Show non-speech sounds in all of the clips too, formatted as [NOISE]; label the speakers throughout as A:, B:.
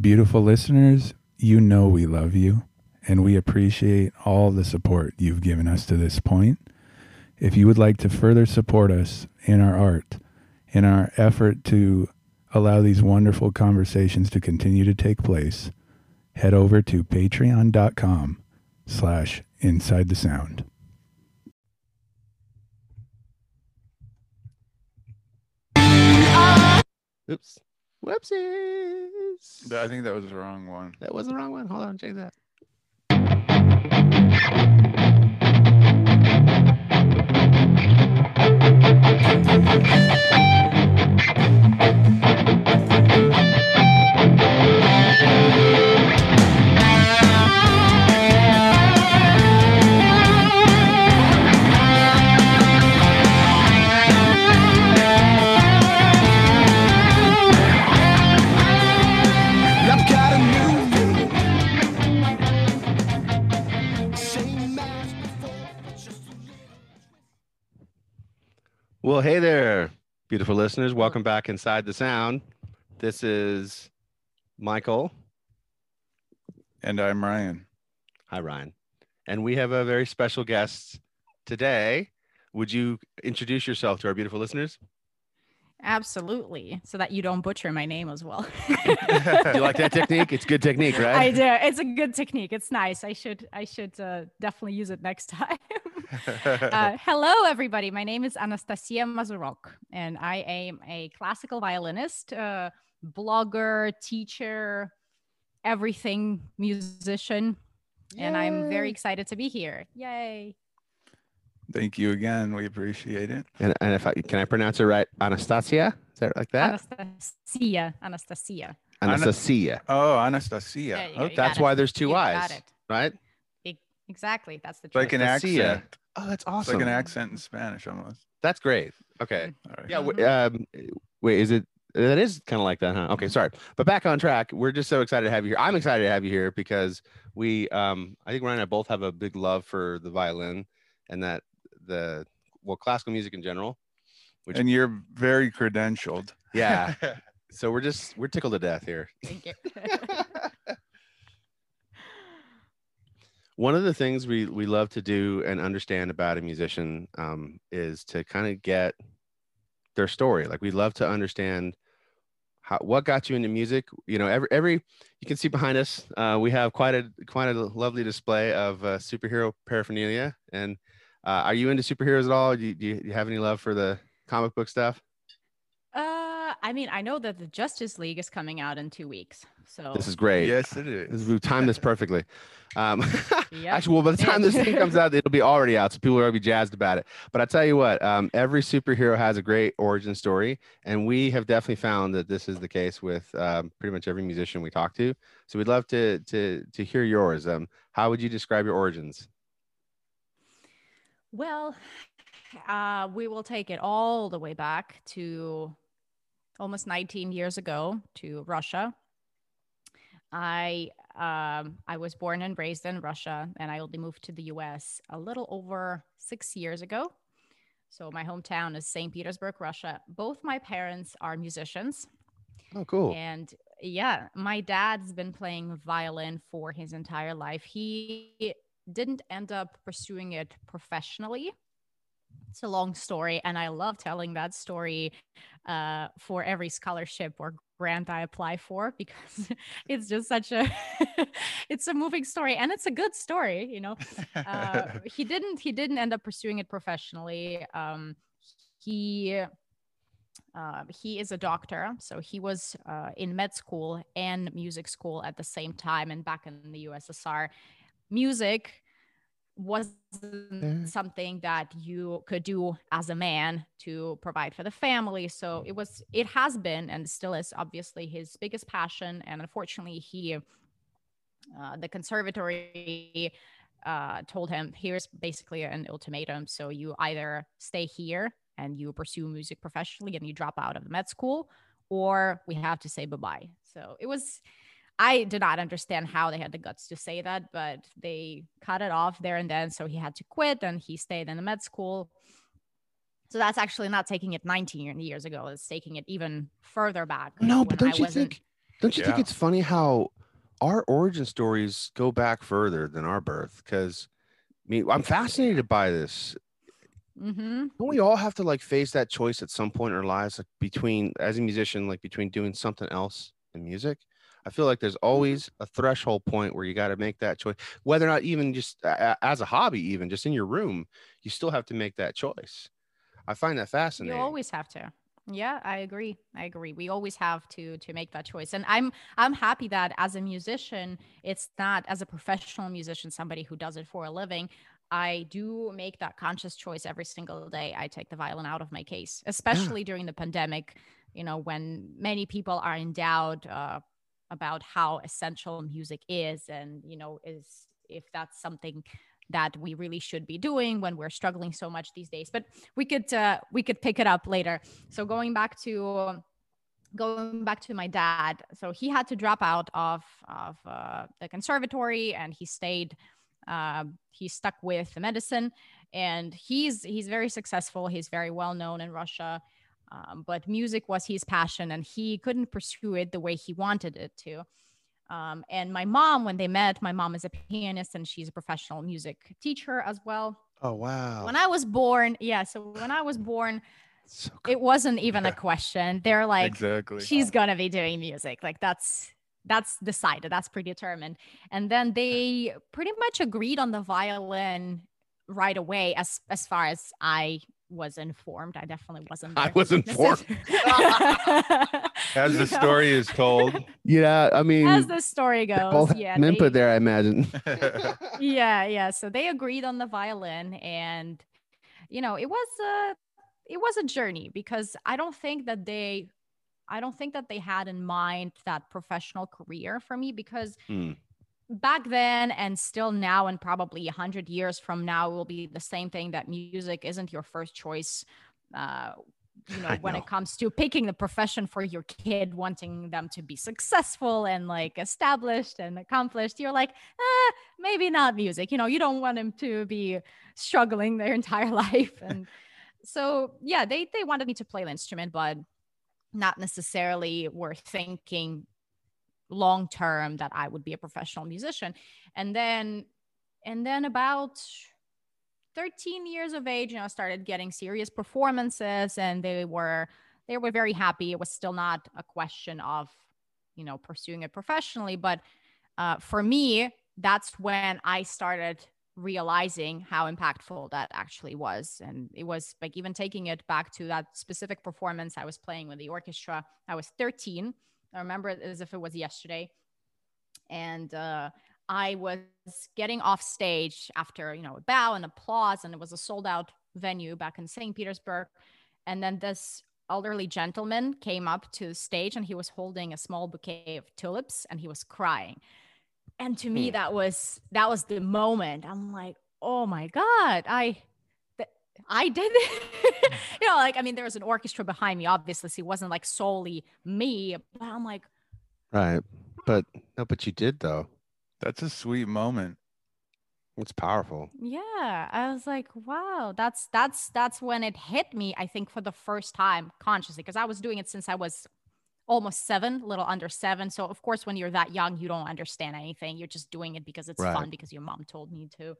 A: Beautiful listeners, you know we love you and we appreciate all the support you've given us to this point. If you would like to further support us in our art, in our effort to allow these wonderful conversations to continue to take place, head over to patreon.com slash inside the sound.
B: Oops. Whoopsies.
A: I think that was the wrong one.
B: That was the wrong one. Hold on, change that.
C: I've
B: Well, hey there, beautiful listeners. Welcome back inside the sound. This is Michael.
A: And I'm Ryan.
B: Hi, Ryan. And we have a very special guest today. Would you introduce yourself to our beautiful listeners?
D: Absolutely. So that you don't butcher my name as well.
B: Do [LAUGHS] you like that technique? It's good technique, [LAUGHS] right?
D: I do. It's a good technique. It's nice. I should I should uh, definitely use it next time. [LAUGHS] uh, hello, everybody. My name is Anastasiia Mazurok, and I am a classical violinist, uh, blogger, teacher, everything musician, and I'm very excited to be here. Yay!
A: Thank you again. We appreciate it.
B: And, and if I can I pronounce it right, Anastasiia? Is that like that?
D: Anastasiia. Anastasiia.
B: Anastasiia.
A: Oh, Anastasiia.
D: There you go,
A: Okay.
D: you
B: why
D: it.
B: there's two
D: You
B: eyes, right?
D: Exactly. That's the
A: It's like an accent.
B: Oh, that's
A: It's
B: awesome.
A: like an accent in Spanish almost.
B: That's great. Okay.
A: All right.
B: Yeah. w- Um, wait, is it? That is kind of like that, huh? Okay, sorry. But back on track. We're just so excited to have you here. I'm excited to have you here because we, um, I think Ryan and I both have a big love for the violin and that the well classical music in general. Which
A: And you're very credentialed.
B: yeah. [LAUGHS] so we're just we're tickled to death here.
D: Thank you. [LAUGHS]
B: One of the things we we love to do and understand about a musician um, is to kind of get their story. Like we love to understand how what got you into music. You know, every every you can see behind us, uh, we have quite a quite a lovely display of uh, superhero paraphernalia. And uh, are you into superheroes at all? Do you, do you have any love for the comic book stuff?
D: uh, I mean, I know that the Justice League is coming out in two weeks. So
B: This is great.
A: Yes, it
B: This
A: is.
B: is, we timed this perfectly. Um, [LAUGHS]
D: Yep,
B: Actually, well, by the time this thing comes out, it'll be already out, so people will be jazzed about it. But I tell you what, um, every superhero has a great origin story, and we have definitely found that this is the case with um, pretty much every musician we talk to. So we'd love to to to hear yours. Um, how would you describe your origins?
D: Well, uh, we will take it all the way back to almost 19 years ago to Russia. I um, I was born and raised in Russia, and I only moved to the U.S. a little over six years ago. So my hometown is St. Petersburg, Russia. Both my parents are musicians,
B: Oh, cool.
D: and yeah, my dad's been playing violin for his entire life. He didn't end up pursuing it professionally. It's a long story, and I love telling that story uh, for every scholarship or grant I apply for [LAUGHS] because it's just such a [LAUGHS] it's a moving story and it's a good story, you know. Uh, [LAUGHS] he didn't he didn't end up pursuing it professionally. Um, he uh, he is a doctor, so he was uh, in med school and music school at the same time. And back in the USSR, music wasn't something that you could do as a man to provide for the family. So it was, it has been, and still is obviously his biggest passion. And unfortunately, he, uh, the conservatory uh, told him, here's basically an ultimatum. So you either stay here and you pursue music professionally and you drop out of the med school, or we have to say bye bye. So it was, I did not understand how they had the guts to say that, but they cut it off there and then. So he had to quit and he stayed in the med school. So that's actually not taking it 19 years ago. It's taking it even further back.
B: No, but don't
D: I
B: you
D: wasn't-
B: think Don't you think it's funny how our origin stories go back further than our birth? Because I mean, I'm fascinated by this.
D: Mm-hmm.
B: Don't we all have to like face that choice at some point in our lives, like between as a musician, like between doing something else and music? I feel like there's always a threshold point where you got to make that choice, whether or not even just as a hobby, even just in your room, you still have to make that choice. I find that fascinating.
D: You always have to. Yeah, I agree. I agree. We always have to to make that choice. And I'm I'm happy that as a musician, it's not as a professional musician, somebody who does it for a living. I do make that conscious choice every single day. I take the violin out of my case, especially during the pandemic, you know, when many people are in doubt uh, about how essential music is and, you know, is if that's something that we really should be doing when we're struggling so much these days. But we could uh, we could pick it up later. So going back to going back to my dad, so he had to drop out of of uh, the conservatory and he stayed. Uh, he stuck with the medicine, and he's he's very successful. He's very well known in Russia. Um, but music was his passion, and he couldn't pursue it the way he wanted it to. Um, and my mom, when they met, my mom is a pianist and she's a professional music teacher as well.
B: oh wow.
D: When I was born, yeah, so when I was born,
B: So cool.
D: it wasn't even a question. They're like,
A: exactly.
D: she's gonna be doing music. Like that's that's decided, that's predetermined. And then they pretty much agreed on the violin right away, as as far as I was informed. I definitely wasn't.
B: I
D: there.
B: was informed. [LAUGHS]
A: As the
D: know?
A: story is told.
B: yeah, I mean,
D: As the story goes,
B: both had
D: yeah.
B: some
D: they-
B: input there, I imagine. [LAUGHS]
D: yeah yeah so they agreed on the violin and you know it was a it was a journey because i don't think that they i don't think that they had in mind that professional career for me because
B: Hmm.
D: Back then and still now and probably 100 years from now will be the same thing that music isn't your first choice uh you know
B: I
D: when
B: know.
D: it comes to picking the profession for your kid wanting them to be successful and like established and accomplished you're like eh, maybe not music you know you don't want them to be struggling their [LAUGHS] entire life and so yeah they they wanted me to play the instrument but not necessarily were thinking long term that I would be a professional musician. And then and then about 13 years of age, you know, I started getting serious performances and they were they were very happy. It was still not a question of, you know, pursuing it professionally, but uh, for me, that's when I started realizing how impactful that actually was. And it was like even taking it back to that specific performance I was playing with the orchestra. I was 13. I remember it as if it was yesterday. And uh, I was getting off stage after, you know, a bow and applause, and it was a sold out venue back in St. Petersburg. And then this elderly gentleman came up to the stage and he was holding a small bouquet of tulips and he was crying. And to me,
B: Hmm.
D: that was that was the moment. I'm like, oh my God, I I did it. [LAUGHS] you know, like I mean, there was an orchestra behind me, obviously. So it wasn't like solely me, but I'm like,
B: right. But no, but you did though.
A: That's a sweet moment.
B: It's powerful.
D: yeah. I was like, wow, that's that's that's when it hit me, I think, for the first time consciously, because I was doing it since I was almost seven, little under seven. So of course, when you're that young, you don't understand anything. You're just doing it because it's
B: Right.
D: fun because your mom told me to.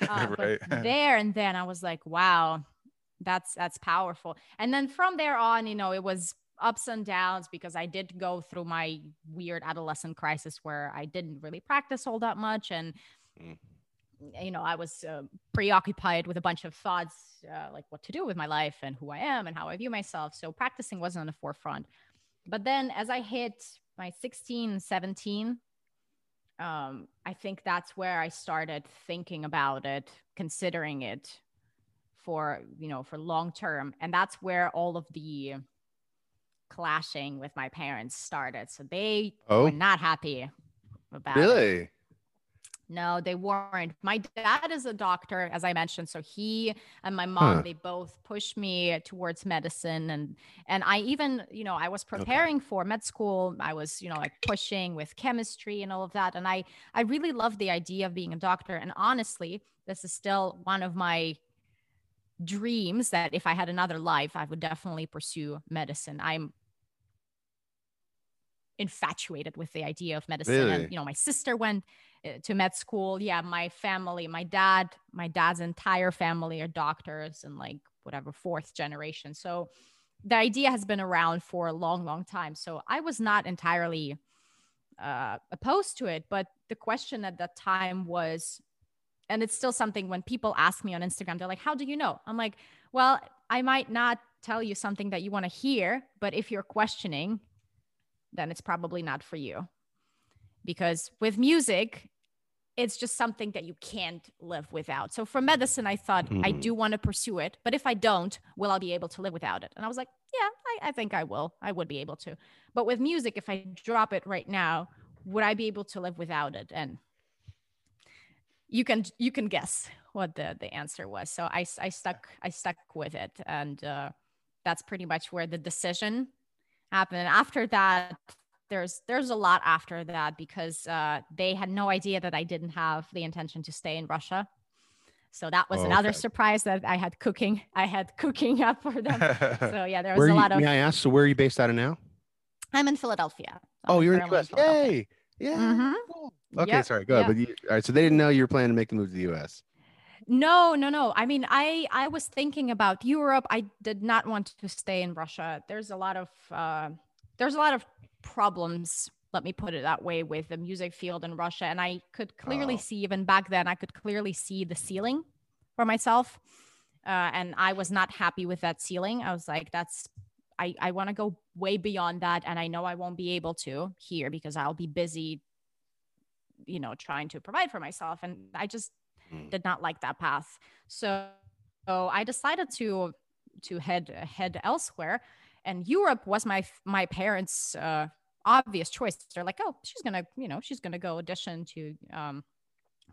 D: [LAUGHS] Uh,
A: Right.
D: But [LAUGHS] there and then I was like, wow, that's that's powerful. And then from there on, you know, it was ups and downs because I did go through my weird adolescent crisis where I didn't really practice all that much and
B: Mm.
D: you know, I was uh, preoccupied with a bunch of thoughts uh, like what to do with my life and who I am and how I view myself. So practicing wasn't on the forefront. But then as I hit my 16, 17, um, I think that's where I started thinking about it, considering it for, you know, for long term. And that's where all of the clashing with my parents started. So they
B: Oh.
D: were not happy about it. No, they weren't. My dad is a doctor, as I mentioned. So he and my mom,
B: Huh.
D: they both pushed me towards medicine. And and I even, you know, I was preparing for med school. I was, you know, like pushing with chemistry and all of that. And I I really loved the idea of being a doctor. And honestly, this is still one of my dreams that if I had another life, I would definitely pursue medicine. I'm infatuated with the idea of medicine.
B: Really?
D: And you know, my sister went to med school. Yeah, my family, my dad, my dad's entire family are doctors and like whatever fourth generation. So the idea has been around for a long, long time. So I was not entirely uh, opposed to it, but the question at that time was, and it's still something when people ask me on Instagram, they're like, "How do you know?" I'm like, "Well, I might not tell you something that you want to hear, but if you're questioning, then it's probably not for you." Because with music, it's just something that you can't live without. So for medicine, I thought I
B: Mhm.
D: do want to pursue it, but if I don't, will I be able to live without it? And I was like, yeah, I, I think I will. I would be able to. But with music, if I drop it right now, would I be able to live without it? And you can you can guess what the the answer was. So I I stuck I stuck with it, and uh, that's pretty much where the decision happened. And after that, there's there's a lot after that because uh, they had no idea that I didn't have the intention to stay in Russia. So that was
B: Oh,
D: another
B: okay.
D: surprise that I had cooking. I had cooking up for them. [LAUGHS] So yeah, there was a
B: you,
D: lot of.
B: may I ask? So where are you based out of now?
D: I'm in Philadelphia.
B: Oh,
D: I'm
B: you're in the U.S. Yay! Yeah.
D: Mhm.
B: cool. Okay,
D: Yep,
B: sorry. Go ahead.
D: yep.
B: But you, all right. So they didn't know you were planning to make the move to the U.S.
D: No, no, no. I mean, I I was thinking about Europe. I did not want to stay in Russia. There's a lot of uh, there's a lot of problems. Let me put it that way with the music field in Russia, and I could clearly
B: Oh.
D: see even back then. I could clearly see the ceiling for myself, uh, and I was not happy with that ceiling. I was like, that's I I want to go way beyond that, and I know I won't be able to here because I'll be busy, you know, trying to provide for myself, and I just
B: Mm.
D: did not like that path. So, so I decided to to head head elsewhere, and Europe was my my parents' uh, obvious choice. They're like, oh, she's gonna, you know, she's gonna go audition to um,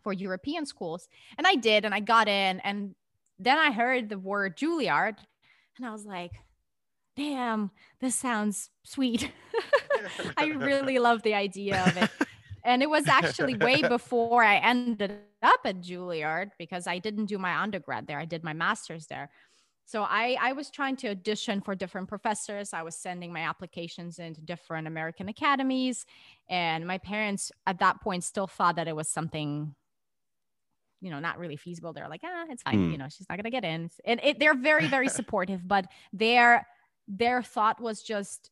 D: for European schools, and I did, and I got in, and then I heard the word Juilliard, and I was like, damn, this sounds sweet. [LAUGHS] I really [LAUGHS] love the idea of it. And it was actually way [LAUGHS] before I ended up at Juilliard because I didn't do my undergrad there. I did my master's there. So I, I was trying to audition for different professors. I was sending my applications into different American academies. And my parents at that point still thought that it was something, you know, not really feasible. They're like, ah, it's fine.
B: Hmm.
D: You know, she's not going to get in. And it, they're very, very [LAUGHS] supportive. But their, their thought was just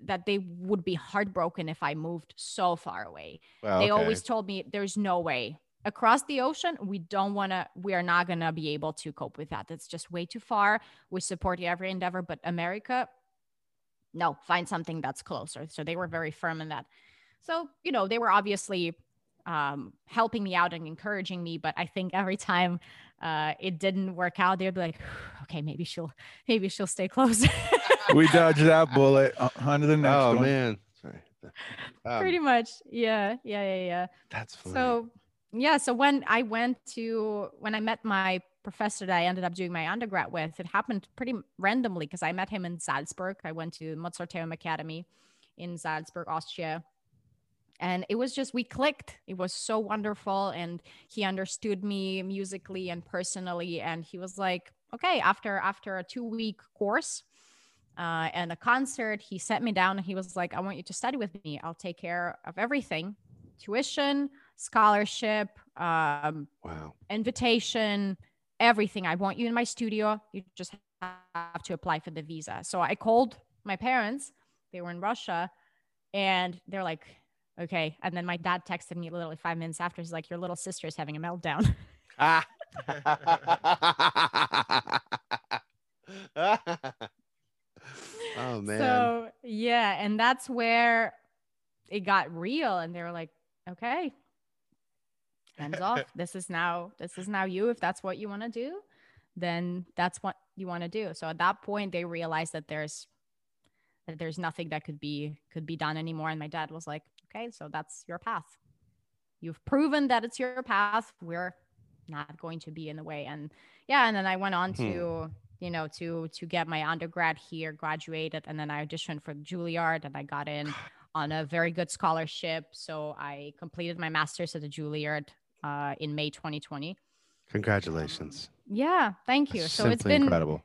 D: that they would be heartbroken if I moved so far away
B: Well,
D: they
B: okay.
D: always told me there's no way across the ocean we don't want to we are not going to be able to cope with that. That's just way too far. We support every endeavor but america no find something that's closer. So they were very firm in that. So you know they were obviously um, helping me out and encouraging me but i think every time uh, it didn't work out they'd be like okay maybe she'll maybe she'll stay close. [LAUGHS]
A: We dodged that bullet. Uh, On to the next
B: oh
A: one.
B: man, sorry. [LAUGHS] Um,
D: pretty much. Yeah. Yeah yeah yeah.
B: That's funny.
D: So yeah, so when I went to when I met my professor that I ended up doing my undergrad with, it happened pretty randomly because I met him in Salzburg. I went to Mozarteum Academy in Salzburg, Austria. And it was just we clicked. It was so wonderful and he understood me musically and personally and he was like, "Okay, after after a 2-week course, uh, and a concert. He sat me down and he was like, I want you to study with me. I'll take care of everything tuition, scholarship, um,
B: wow.
D: invitation, everything. I want you in my studio. You just have to apply for the visa. So I called my parents, they were in Russia, and they're like, okay. And then my dad texted me literally five minutes after. He's like, Your little sister is having a meltdown.
B: Ah. [LAUGHS] oh man.
D: So yeah, and that's where it got real, and they were like, "Okay, hands off. [LAUGHS] This is now this is now you. If that's what you want to do, then that's what you want to do." So at that point, they realized that there's that there's nothing that could be could be done anymore, and my dad was like, "Okay, so that's your path. You've proven that it's your path. We're not going to be in the way." And yeah, and then I went on
B: Hmm.
D: to you know to to get my undergrad here graduated and then i auditioned for juilliard and i got in [SIGHS] on a very good scholarship so i completed my master's at the juilliard uh, in may 2020
B: Congratulations.
D: yeah thank you
B: That's
D: so it's been
B: incredible.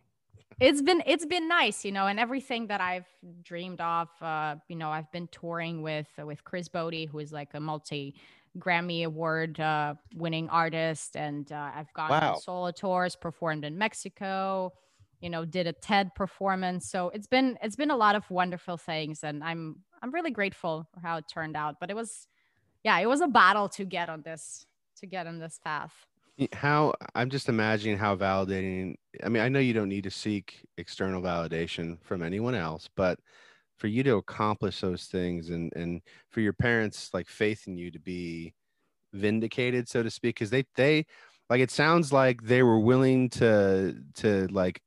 D: it's been it's been nice, you know, and everything that I've dreamed of. Uh, you know, I've been touring with uh, with Chris Botti, who is like a multi Grammy award uh, winning artist, and uh, I've gone
B: Wow.
D: on solo tours, performed in Mexico. You know, did a TED performance. So it's been it's been a lot of wonderful things, and I'm I'm really grateful for how it turned out. But it was, yeah, it was a battle to get on this to get on this path.
B: How I'm just imagining how validating. I mean, I know you don't need to seek external validation from anyone else, but for you to accomplish those things and and for your parents like faith in you to be vindicated, so to speak, because they they like it sounds like they were willing to to like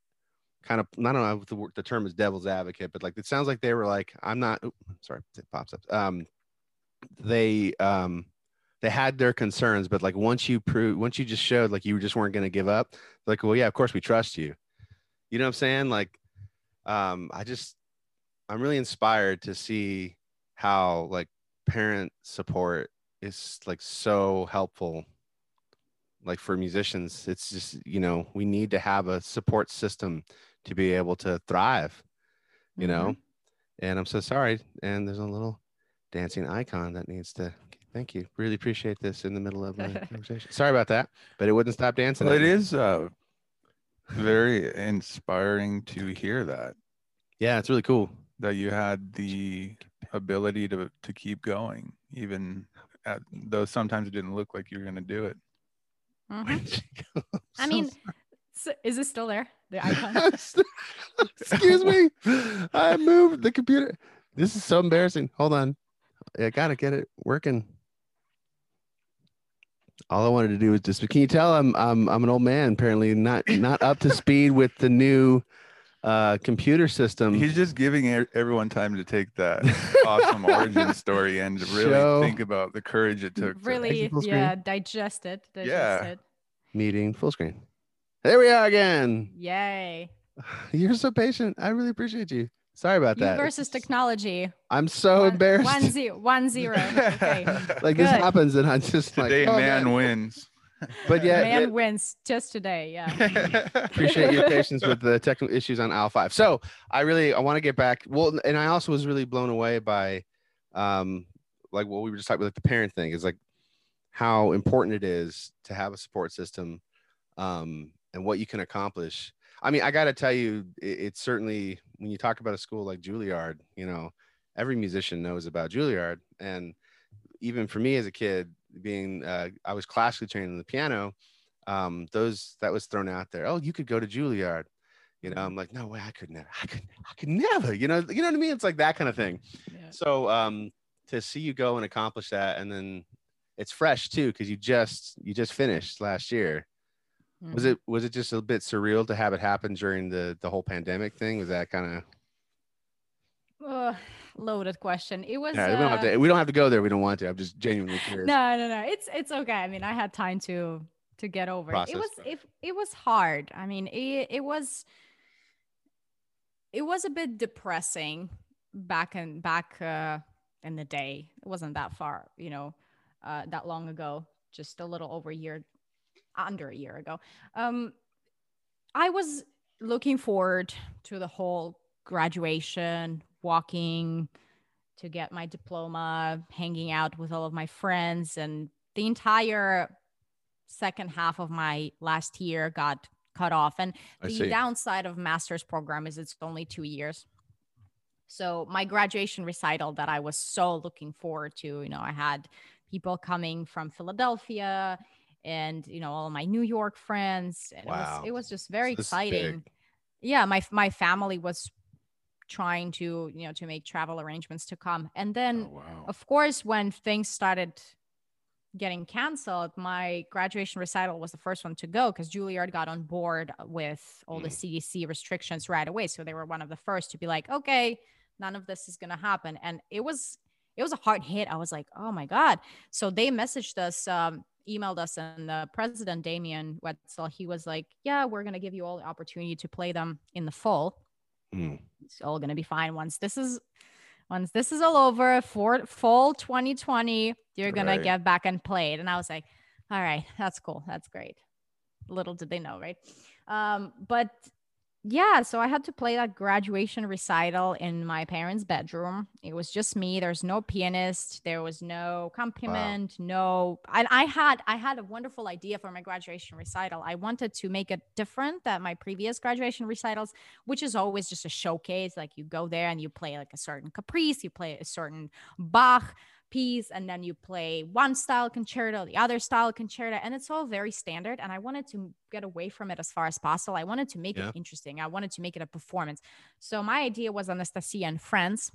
B: kind of I don't know if the, the term is devil's advocate, but like it sounds like they were like, I'm not oop, sorry, it pops up. Um they um they had their concerns, but like once you prove once you just showed like you just weren't gonna give up, like, well, yeah, of course we trust you. You know what I'm saying? Like um I just I'm really inspired to see how like parent support is like so helpful like for musicians it's just you know we need to have a support system to be able to thrive you know and i'm so sorry and there's a little dancing icon that needs to thank you really appreciate this in the middle of my [LAUGHS] conversation sorry about that but it wouldn't stop dancing
A: Well,
B: at
A: it
B: me.
A: is uh, very inspiring to hear that
B: yeah it's really cool
A: that you had the ability to to keep going, even at, though sometimes it didn't look like you were going to do it.
D: Mhm. [LAUGHS] I mean, so is it still there? The [LAUGHS] icon.
B: excuse me i moved the computer this is so embarrassing hold on i gotta get it working all i wanted to do was just can you tell i'm i'm, I'm an old man apparently not not up to speed with the new uh computer system
A: He's just giving everyone time to take that [LAUGHS] awesome origin story and really
B: Show.
A: think about the courage it took. to-
D: really,
B: full
D: yeah, digest it. Digest
A: Yeah.
D: it.
B: meeting full screen there we are again
D: Yay. [SIGHS]
B: you're so patient i really appreciate you sorry about
D: You
B: that
D: versus technology.
B: i'm so
D: One-
B: embarrassed
D: One zero. One zero. [LAUGHS] Okay.
B: like this happens and i'm just like
A: Today,
B: oh,
A: man
B: God.
A: wins.
B: but yeah
D: Man
B: yeah,
D: wins just today. Yeah. [LAUGHS]
B: appreciate your patience with the technical issues on Al five. So I really I want to get back. Well, and I also was really blown away by, um, like what we were just talking about, like the parent thing is like how important it is to have a support system, um, and what you can accomplish. I mean, I got to tell you, it, it's certainly when you talk about a school like Juilliard, you know, every musician knows about Juilliard, and even for me as a kid, being uh, I was classically trained in the piano um, those that was thrown out there. Oh, you could go to Juilliard. You know, I'm like, no way, I could never, I could, I could never. You know, you know what I mean? It's like that kind of thing.
D: Yeah.
B: So um, to see you go and accomplish that, and then it's fresh too, because you just you just finished last year. Was
D: Mhm.
B: it was it just a bit surreal to have it happen during the the whole pandemic thing? Was that kind of
D: Ugh, loaded question. It was.
B: yeah? we don't have
D: uh,
B: to we don't have to go there. We don't want to. I'm just genuinely [SIGHS] curious.
D: no no no it's it's okay i mean i had time to to get over it
B: Process,
D: it was
B: right.
D: it, it was hard i mean it, it was it was a bit depressing back and back uh in the day it wasn't that far you know uh that long ago just a little over a year under a year ago um i was looking forward to the whole graduation walking to get my diploma, hanging out with all of my friends, and the entire second half of my last year got cut off. And
B: I
D: the
B: see.
D: downside of master's program is it's only two years. So my graduation recital that I was so looking forward to, you know, I had people coming from Philadelphia and you know all my New York friends. And it
B: Wow.
D: was it was just very
B: So
D: exciting. Yeah, my my family was trying to, you know, to make travel arrangements to come. And then
A: Oh, wow.
D: of course, when things started getting canceled, my graduation recital was the first one to go because Juilliard got on board with all the CDC restrictions right away. So they were one of the first to be like, okay, none of this is gonna happen. And it was it was a hard hit. I was like, oh my God. So they messaged us, um, emailed us, and the president, Damian Woetzel, he was like, Yeah, we're gonna give you all the opportunity to play them in the fall.
B: Mm.
D: it's all gonna be fine once this is once this is all over for fall 2020 you're gonna
A: Right.
D: get back and play it. And i was like all right that's cool. That's great. Little did they know right? Um but yeah, so I had to play that graduation recital in my parents' bedroom. It was just me. There's no pianist. There was no accompaniment. No, and I had I had a wonderful idea for my graduation recital. I wanted to make it different than my previous graduation recitals, which is always just a showcase. Like you go there and you play like a certain caprice, you play a certain Bach piece and then you play one style concerto the other style concerto and it's all very standard and i wanted to get away from it as far as possible. I wanted to make
B: Yeah.
D: it interesting. I wanted to make it a performance. So my idea was anastasiia and friends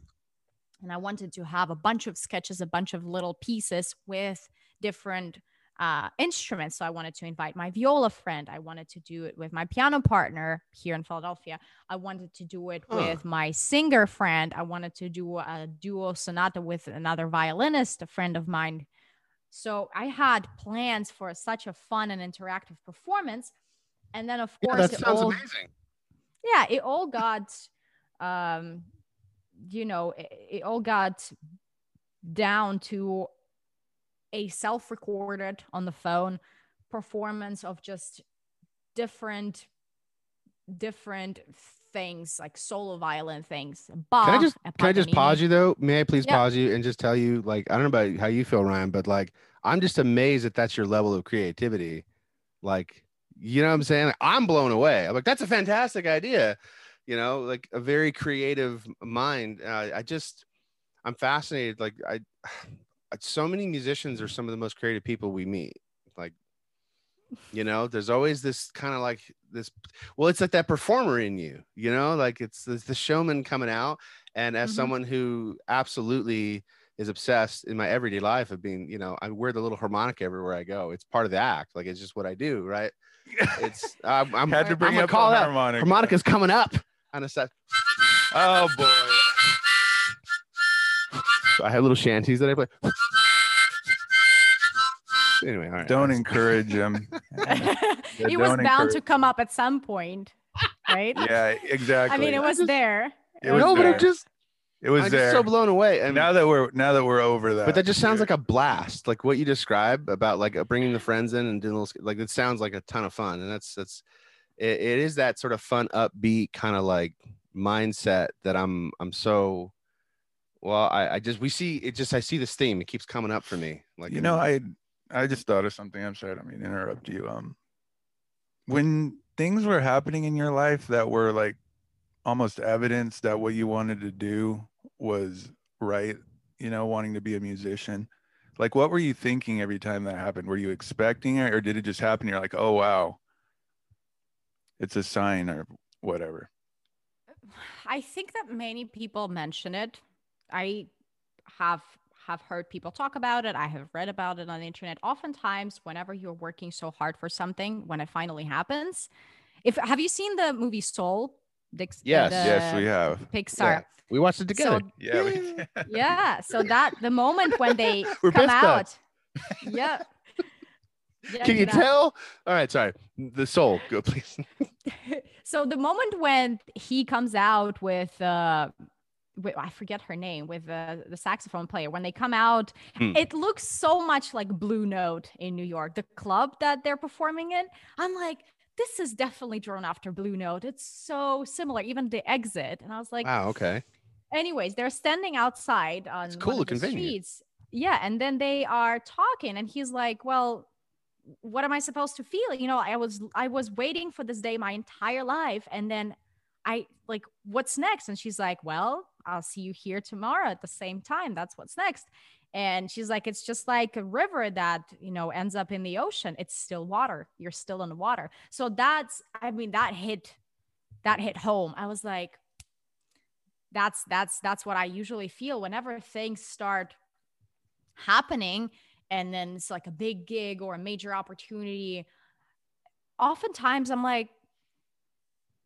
D: and i wanted to have a bunch of sketches a bunch of little pieces with different uh, instruments so i wanted to invite my viola friend i wanted to do it with my piano partner here in philadelphia I wanted to do it
B: Huh.
D: with my singer friend. I wanted to do a duo sonata with another violinist, a friend of mine. So I had plans for such a fun and interactive performance. And then, of
B: Yeah,
D: course,
B: that
D: it
B: sounds
D: all,
B: amazing.
D: yeah, it all got, um, you know, it, it all got down to a self-recorded on the phone performance of just different different things like solo violin things Bach,
B: Can I just can I just pause you though? May I please
D: Yeah.
B: pause you and just tell you like I don't know about how you feel, Ryan, but like I'm just amazed that that's your level of creativity. Like, you know what I'm saying? Like, I'm blown away. I'm like, that's a fantastic idea. You know, like a very creative mind. Uh, I just I'm fascinated. Like I so many musicians are some of the most creative people we meet. Like you know there's always this kind of like this well it's like that performer in you you know like it's, it's the showman coming out and as
D: Mhm.
B: someone who absolutely is obsessed in my everyday life of being you know i wear the little harmonica everywhere i go it's part of the act like it's just what i do right it's [LAUGHS] i'm, I'm
A: Had to
D: I'm
A: bring
B: gonna
A: up
B: call
A: the
B: out
A: harmonica.
B: harmonica's coming up on a set
A: Oh boy.
B: I have little shanties that i play [LAUGHS] anyway all right
A: Don't encourage him. [LAUGHS]
D: it was
A: don't
D: bound to come up at some point right
A: yeah, exactly.
D: i mean it was
B: just-
D: there
A: It was
B: no but it just
A: It was
B: i'm
A: there.
B: just so blown away and
A: now that we're now that we're over that.
B: but that just sounds
A: dude.
B: like a blast like what you describe about like uh, bringing the friends in and doing little like it sounds like a ton of fun and that's that's it, it is that sort of fun upbeat kind of like mindset that i'm i'm so well i i just we see it just i see this theme it keeps coming up for me like
A: you know, I I just thought of something. I'm sorry, I don't mean to interrupt you. Um, when things were happening in your life that were like almost evidence that what you wanted to do was right, you know, wanting to be a musician. Like, what were you thinking every time that happened? Were you expecting it, or did it just happen? You're like, oh wow, it's a sign, or whatever.
D: I think that many people mention it. I have have heard people talk about it. I have read about it on the internet. Oftentimes, whenever you're working so hard for something, when it finally happens, if have you seen the movie Soul? Dix,
B: Yes.
D: the
A: yes, we have.
D: Pixar.
B: we watched it together
D: So [LAUGHS]
A: Yeah, we,
D: yeah, so that the moment when they [LAUGHS] come out, yeah. [LAUGHS] Yeah,
B: can you
D: that-
B: tell all right sorry the soul go please
D: so the moment when he comes out with uh with, I forget her name with the the saxophone player when they come out
B: Hmm.
D: it looks so much like Blue Note in New York the club that they're performing in. I'm like this is definitely drawn after Blue Note. It's so similar even the exit. And I was like
B: wow okay.
D: Anyways they're standing outside on
B: It's cool
D: the streets. Yeah and then they are talking and he's like well what am i supposed to feel? You know i was i was waiting for this day my entire life and then i like what's next? And she's like well i'll see you here tomorrow at the same time. That's what's next. And she's like it's just like a river that you know ends up in the ocean. It's still water. You're still in the water. So that's i mean that hit that hit home. I was like that's that's that's what i usually feel whenever things start happening and then it's like a big gig or a major opportunity oftentimes i'm like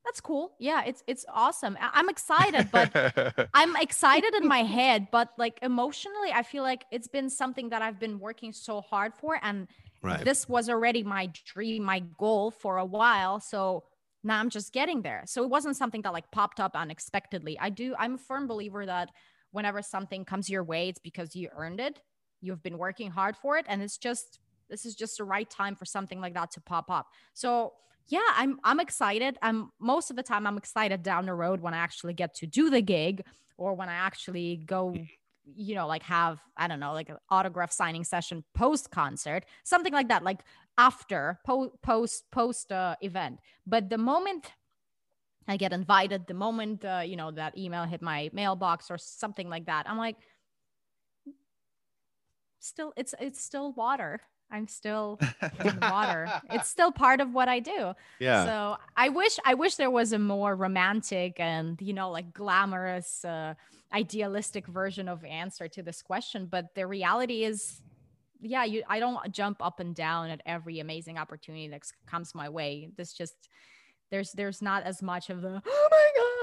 D: that's cool yeah it's it's awesome I- i'm excited but [LAUGHS] i'm excited in my head but like emotionally i feel like it's been something that i've been working so hard for and
B: right
D: this was already my dream, my goal for a while. So now I'm just getting there. So it wasn't something that like popped up unexpectedly. I do, I'm a firm believer that whenever something comes your way, it's because you earned it. You've been working hard for it. And it's just, this is just the right time for something like that to pop up. So yeah, I'm I'm excited. I'm most of the time I'm excited down the road when I actually get to do the gig or when I actually go, you know, like have I don't know, like an autograph signing session post concert, something like that, like after po- post post uh, event. But the moment I get invited, the moment uh, you know that email hit my mailbox or something like that, I'm like, still, it's it's still water. I'm still in the water. [LAUGHS] It's still part of what I do.
B: Yeah.
D: So I wish I wish there was a more romantic and you know like glamorous, uh, idealistic version of answer to this question. But the reality is, yeah, you I don't jump up and down at every amazing opportunity that comes my way. This just there's there's not as much of the oh my god,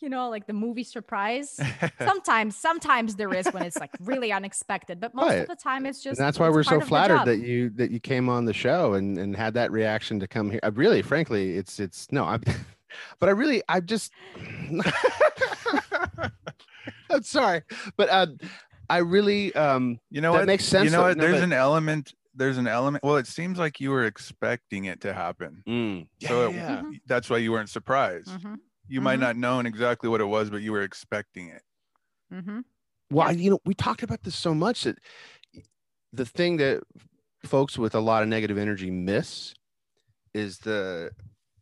D: you know, like the movie surprise. [LAUGHS] sometimes sometimes there is when it's like really unexpected, but most
B: Right.
D: of the time it's
B: And
D: just
B: that's why we're so flattered that you that you came on the show and and had that reaction to come here. I really, frankly, it's it's no, I'm, [LAUGHS] but I really, I just, [LAUGHS] I'm sorry, but uh, I really, um,
A: You know
B: That
A: what?
B: makes sense,
A: You know
B: though.
A: what?
B: No,
A: There's
B: but-
A: an element. There's an element. Well, it seems like you were expecting it to happen.
B: mm,
A: so
B: yeah,
A: it-
B: yeah.
D: Mhm.
A: that's why you weren't surprised.
D: Mhm,
A: You might
D: Mhm.
A: not known exactly what it was, but you were expecting it.
D: mhm.
B: Well,
D: Yeah.
B: I- you know, we talked about this so much that the thing that folks with a lot of negative energy miss is the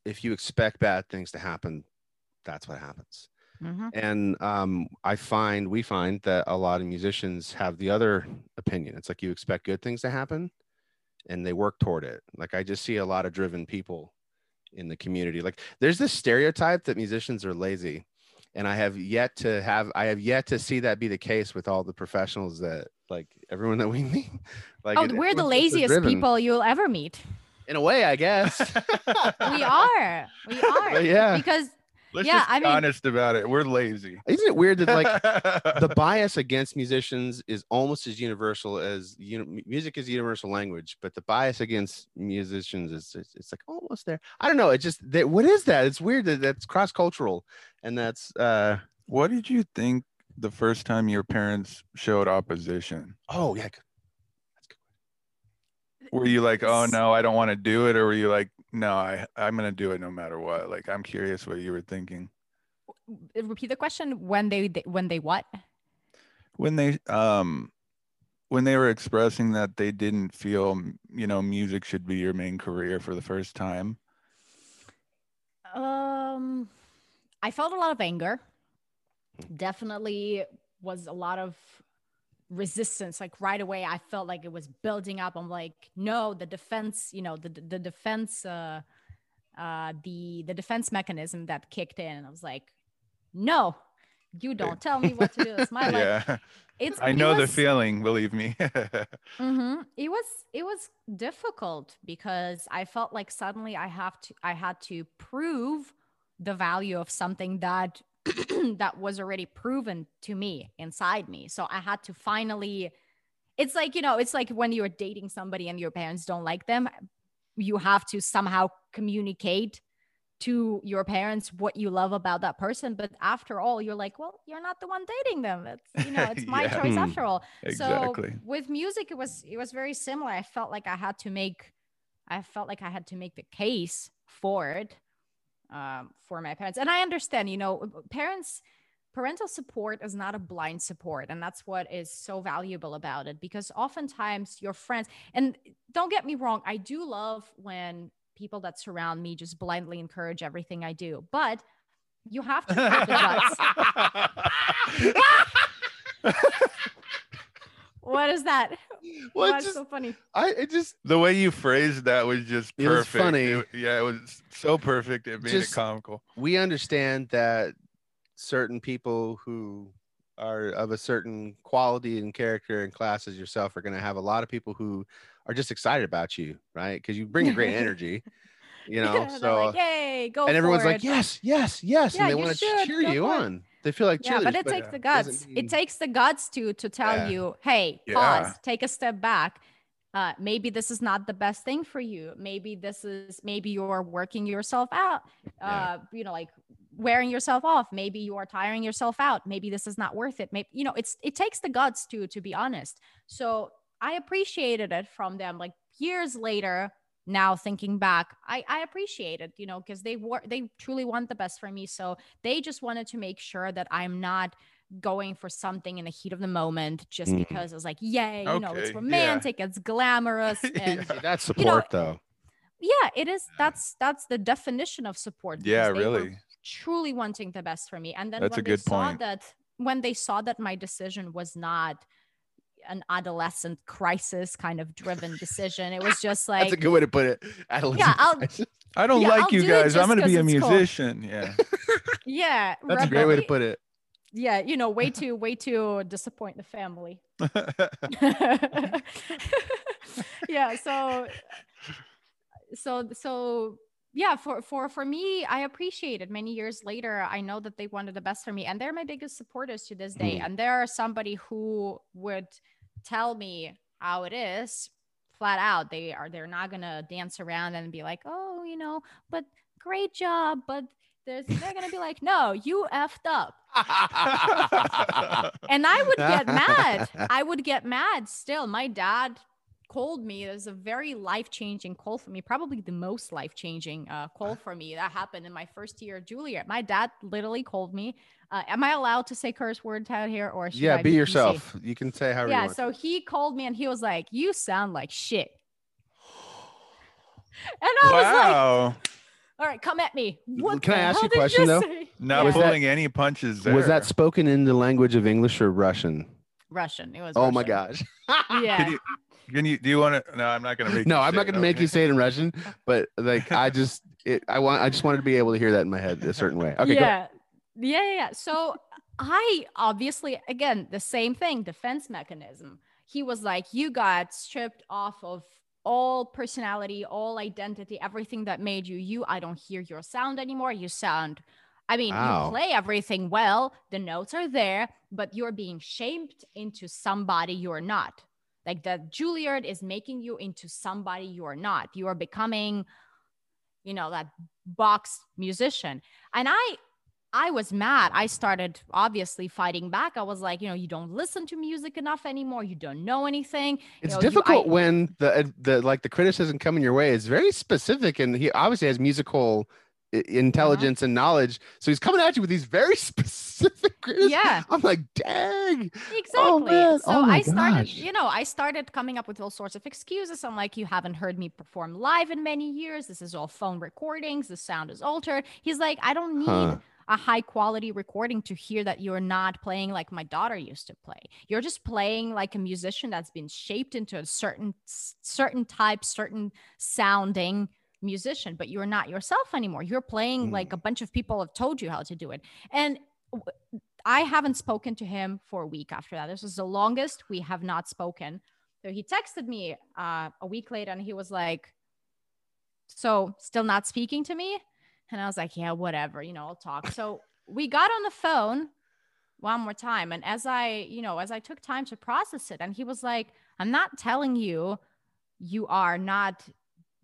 B: if you expect bad things to happen, that's what happens.
D: Mhm.
B: And um, I find we find that a lot of musicians have the other opinion. It's like you expect good things to happen, and they work toward it. Like I just see a lot of driven people in the community. Like there's this stereotype that musicians are lazy, and I have yet to have I have yet to see that be the case with all the professionals that like everyone that we [LAUGHS] meet. Like
D: Oh,
B: it-
D: we're the laziest people you'll ever meet.
B: in a way, I guess. [LAUGHS]
D: We are. We [LAUGHS] are.
B: But yeah.
D: Because
A: Let's
D: Yeah,
A: just be
D: I mean-
A: honest about it. We're lazy.
B: Isn't it weird that like [LAUGHS] the bias against musicians is almost as universal as you know, music is a universal language, but the bias against musicians is it's, it's like almost there. I don't know. It just that what is that? It's weird that that's cross cultural, and that's uh
A: what did you think the first time your parents showed opposition?
B: oh yeah. That's good.
A: Were you like, oh no, I don't want to do it, or were you like, no, I I'm gonna do it no matter what? Like, I'm curious what you were thinking
D: repeat the question when they they- when they what?
A: when they um when they were expressing that they didn't feel you know music should be your main career for the first time.
D: Um I felt a lot of anger. Definitely was a lot of resistance like right away I felt like it was building up. I'm like, no, the defense, you know, the the defense uh uh the the defense mechanism that kicked in. I was like, no, you don't tell me what to do. It's my [LAUGHS] life.
A: yeah,
D: It's
A: I
D: it
A: know the feeling. Believe me. [LAUGHS]
D: hmm It was it was difficult because I felt like suddenly I have to I had to prove the value of something that [CLEARS THROAT] that was already proven to me inside me. So I had to finally it's like, you know, it's like when you're dating somebody and your parents don't like them, you have to somehow communicate to your parents what you love about that person. But after all, you're like, well, you're not the one dating them. It's you know, it's [LAUGHS] my
A: Yeah.
D: choice
B: Hmm.
D: after all.
A: exactly.
D: So with music, it was it was very similar. I felt like I had to make, I felt like I had to make the case for it, um, for my parents. And I understand, you know, parents, parental support is not a blind support, and that's what is so valuable about it. Because oftentimes your friends, and don't get me wrong, I do love when people that surround me just blindly encourage everything I do, but you have to have the guts. What is that? [LAUGHS]
B: Well,
D: What's oh,
B: just
D: so funny?
B: I it just
A: the way you phrased that was just perfect.
B: It was funny.
A: It- yeah, it was so perfect. It made
B: Just-
A: it comical.
B: we understand that certain people who are of a certain quality and character and class as yourself are going to have a lot of people who are just excited about you, right? Because you bring a great [LAUGHS] energy, you know.
D: Yeah,
B: so
D: like, hey, go
B: and everyone's
D: for
B: like,
D: it.
B: yes, yes, yes,
D: Yeah,
B: and they want to cheer
D: go
B: you
D: on. it.
B: On. They feel like
D: yeah, but it takes the guts.
B: mean-
D: It takes the guts to to tell
B: Yeah.
D: you, hey,
A: Yeah.
D: pause, take a step back. Uh, maybe this is not the best thing for you. Maybe this is maybe you're working yourself out. Uh,
B: Yeah.
D: you know, like wearing yourself off. Maybe you are tiring yourself out. Maybe this is not worth it. Maybe you know, it's it takes the guts to to be honest. So I appreciated it from them. Like years later, now thinking back, I, I appreciate it, you know, because they were they truly want the best for me. So they just wanted to make sure that I'm not going for something in the heat of the moment just
B: Mhm.
D: because it was like, yay, you know,
A: Okay,
D: it's
A: yeah.
D: romantic, it's glamorous. [LAUGHS] And
B: See, that's
D: You know,
B: support though.
D: yeah, it is. That's that's the definition of support.
A: Yeah,
D: because they were
A: really.
D: truly wanting the best for me. And then
A: That's
D: when
A: a
D: they
A: good
D: saw
A: point.
D: that when they saw that my decision was not an adolescent crisis kind of driven [LAUGHS] decision, it was just like
B: That's a good way to put it. Adolescent
D: I'll-
A: I don't
D: Yeah,
A: like
D: I'll
A: you
D: do
A: guys. I'm going to be a
D: it's cool.
A: musician. Yeah. [LAUGHS]
D: yeah,
B: That's a great way to put it.
D: Yeah, you know, way too, way too disappoint the family. [LAUGHS] yeah, so so so yeah for for for me i appreciate it many years later i know that they wanted the best for me and they're my biggest supporters to this day
B: Mhm.
D: and they're somebody who would tell me how it is flat out they are they're not gonna dance around and be like oh you know but great job but there's, they're gonna be like no you effed up [LAUGHS] and I would get mad. [LAUGHS] I would get mad still. My dad called me. It was a very life changing call for me, probably the most life changing uh, call [LAUGHS] for me. That happened in my first year at Juilliard. My dad literally called me. Uh, am I allowed to say curse words out here or should
B: yeah,
D: I
B: be
D: PC?
B: yourself. You can say however you
D: Yeah,
B: want.
D: so he called me and he was like, "You sound like shit." [GASPS] And I was like,
A: wow.
D: "All right, come at me." What
B: Can I ask you a
D: did
B: question, though?
D: say?
A: Not
D: Yeah.
B: Was that-
A: pulling any punches there.
B: Was that spoken in the language of English or Russian?
D: Russian? It was.
B: Oh my gosh. [LAUGHS]
D: Yeah.
A: Can you, can you, do you want to? No, I'm not going to make
B: no, I'm not going to make
A: okay.
B: you say it in Russian, [LAUGHS] but like I just it I want I just wanted to be able to hear that in my head a certain way. Okay, go.
D: yeah. yeah, yeah, yeah. So I obviously, again, the same thing, defense mechanism. He was like, you got stripped off of all personality, all identity, everything that made you you. I don't hear your sound anymore. You sound, I mean,
B: Wow.
D: you play everything well, the notes are there, but you're being shaped into somebody you're not. Like that Juilliard is making you into somebody you're not. You are becoming, you know, that box musician. And I I was mad. I started obviously fighting back. I was like, you know, you don't listen to music enough anymore. You don't know anything.
B: It's
D: know, you-
B: difficult
D: I-
B: when the the like the criticism coming your way is very specific, and he obviously has musical i- uh-huh. intelligence and knowledge. So he's coming at you with these very [LAUGHS] specific criticisms.
D: Yeah.
B: I'm like, dang.
D: Oh, exactly.
B: man.
D: So
B: Oh
D: I started,
B: gosh.
D: you know, I started coming up with all sorts of excuses. I'm like, you haven't heard me perform live in many years. This is all phone recordings. The sound is altered. He's like, I don't need
B: Huh.
D: a high quality recording to hear that you're not playing like my daughter used to play. You're just playing like a musician that's been shaped into a certain certain type, certain sounding musician, but you're not yourself anymore. You're playing
B: Mm.
D: like a bunch of people have told you how to do it. And I haven't spoken to him for a week after that. This was the longest we have not spoken. So he texted me uh, a week later and he was like, So, still not speaking to me? And I was like, Yeah, whatever, you know, I'll talk. So we got on the phone one more time. And as I, you know, as I took time to process it, and he was like, I'm not telling you you are not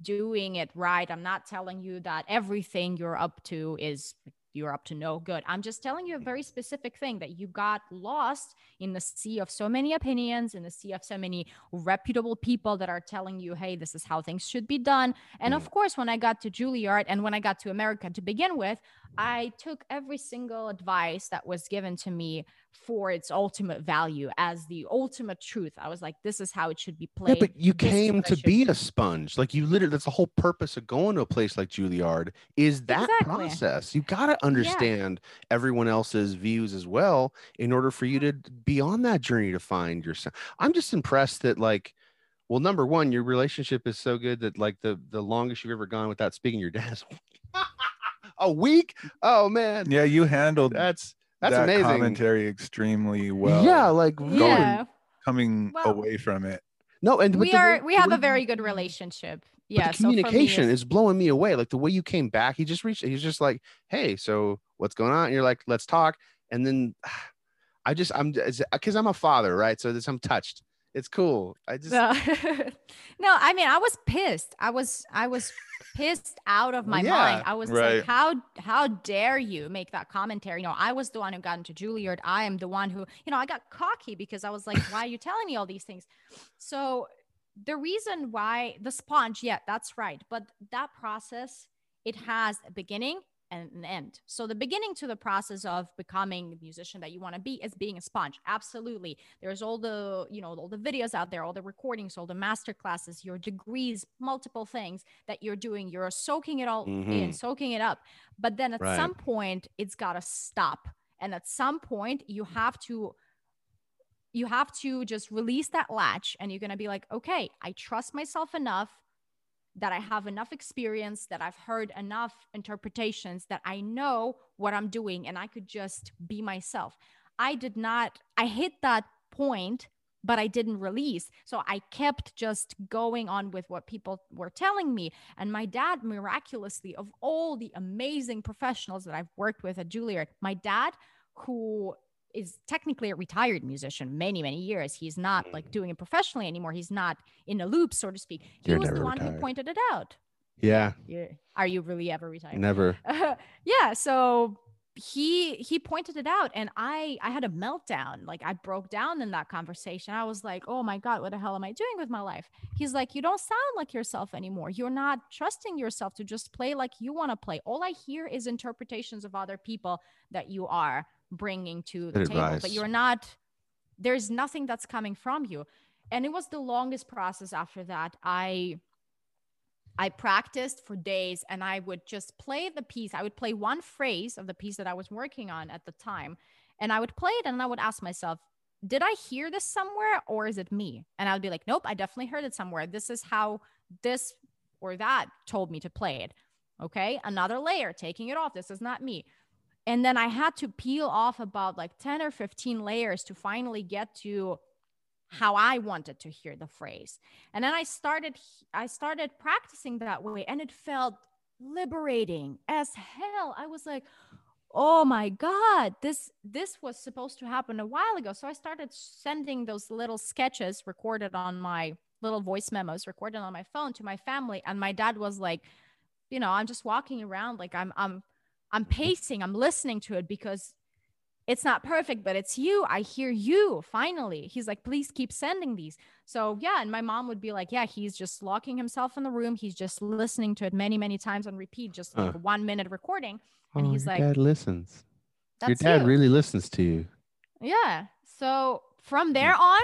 D: doing it right. I'm not telling you that everything you're up to is you're up to no good. I'm just telling you a very specific thing that you got lost in the sea of so many opinions, in the sea of so many reputable people that are telling you, hey, this is how things should be done. And hmm. of course, when I got to Juilliard and when I got to America to begin with, I took every single advice that was given to me for its ultimate value as the ultimate truth. I was like, this is how it should be played.
B: Yeah, but you
D: This
B: came to be a sponge. Like you literally, that's the whole purpose of going to a place like Juilliard is that
D: Exactly.
B: process. You got to understand everyone else's views as well in order for you to be on that journey to find yourself. I'm just impressed that like, well, number one, your relationship is so good that like the the longest you've ever gone without speaking your dad is [LAUGHS] [LAUGHS] a week. Oh man,
A: Yeah, you handled
B: that's that's
A: that
B: amazing.
A: commentary extremely well.
B: yeah, like going
D: Yeah.
A: coming
D: Well,
A: away from it.
B: no, and but
D: we
B: the
D: are we have a very good relationship.
B: But
D: Yeah.
B: the
D: so
B: communication
D: it's-
B: is blowing me away. Like the way you came back, he just reached, he's just like, Hey, so what's going on? And you're like, let's talk. And then [SIGHS] I just, I'm because I'm a father, right? So this, I'm touched. It's cool. I just,
D: No. [LAUGHS] no, I mean, I was pissed. I was, I was pissed out of my
B: Yeah,
D: mind. I was
A: right.
D: like, how, how dare you make that commentary? You know, I was the one who got into Juilliard. I am the one who, you know, I got cocky because I was like, why are you telling me all these things? So the reason why the sponge, yeah, that's right. But that process, it has a beginning and an end. So the beginning to the process of becoming the musician that you want to be is being a sponge. Absolutely. There's all the, you know, all the videos out there, all the recordings, all the master classes, your degrees, multiple things that you're doing. You're soaking it all in,
B: Mhm.
D: soaking it up. But then at
B: Right.
D: some point it's got to stop. And at some point you have to you have to just release that latch and you're going to be like, okay, I trust myself enough that I have enough experience, that I've heard enough interpretations, that I know what I'm doing and I could just be myself. I did not, I hit that point, but I didn't release. So I kept just going on with what people were telling me. And my dad, miraculously, of all the amazing professionals that I've worked with at Juilliard, my dad, who is technically a retired musician many many years. He's not like mm. doing it professionally anymore. He's not in a loop so to speak. He
B: You're
D: was the one who pointed it out.
B: Yeah,
D: yeah. are you really ever retired?
B: Never. [LAUGHS]
D: Uh, yeah so he he pointed it out and i i had a meltdown. Like i broke down in that conversation. I was like oh my god what the hell am i doing with my life? He's like you don't sound like yourself anymore. You're not trusting yourself to just play like you want to play. All i hear is interpretations of other people that you are bringing to the
B: Good
D: table but you're not there's nothing that's coming from you and it was the longest process after that i I practiced for days and I would just play the piece. I would play one phrase of the piece that I was working on at the time. And I would play it and I would ask myself, did I hear this somewhere or is it me? And I would be like, nope, I definitely heard it somewhere. This is how this or that told me to play it. Okay. Another layer, taking it off. This is not me. And then I had to peel off about like 10 or 15 layers to finally get to how I wanted to hear the phrase. And then I started I started practicing that way and it felt liberating as hell. I was like, "Oh my god, this this was supposed to happen a while ago." So I started sending those little sketches recorded on my little voice memos recorded on my phone to my family and my dad was like, you know, I'm just walking around like I'm I'm I'm pacing, I'm listening to it because it's not perfect, but it's you. I hear you finally. He's like, please keep sending these. So, yeah. And my mom would be like, yeah, he's just locking himself in the room. He's just listening to it many, many times on repeat, just like
B: Huh.
D: a one minute recording. And
B: Oh,
D: he's
B: your
D: like,
B: dad listens.
D: That's
B: your dad
D: you.
B: really listens to you.
D: Yeah. So from there hmm. on,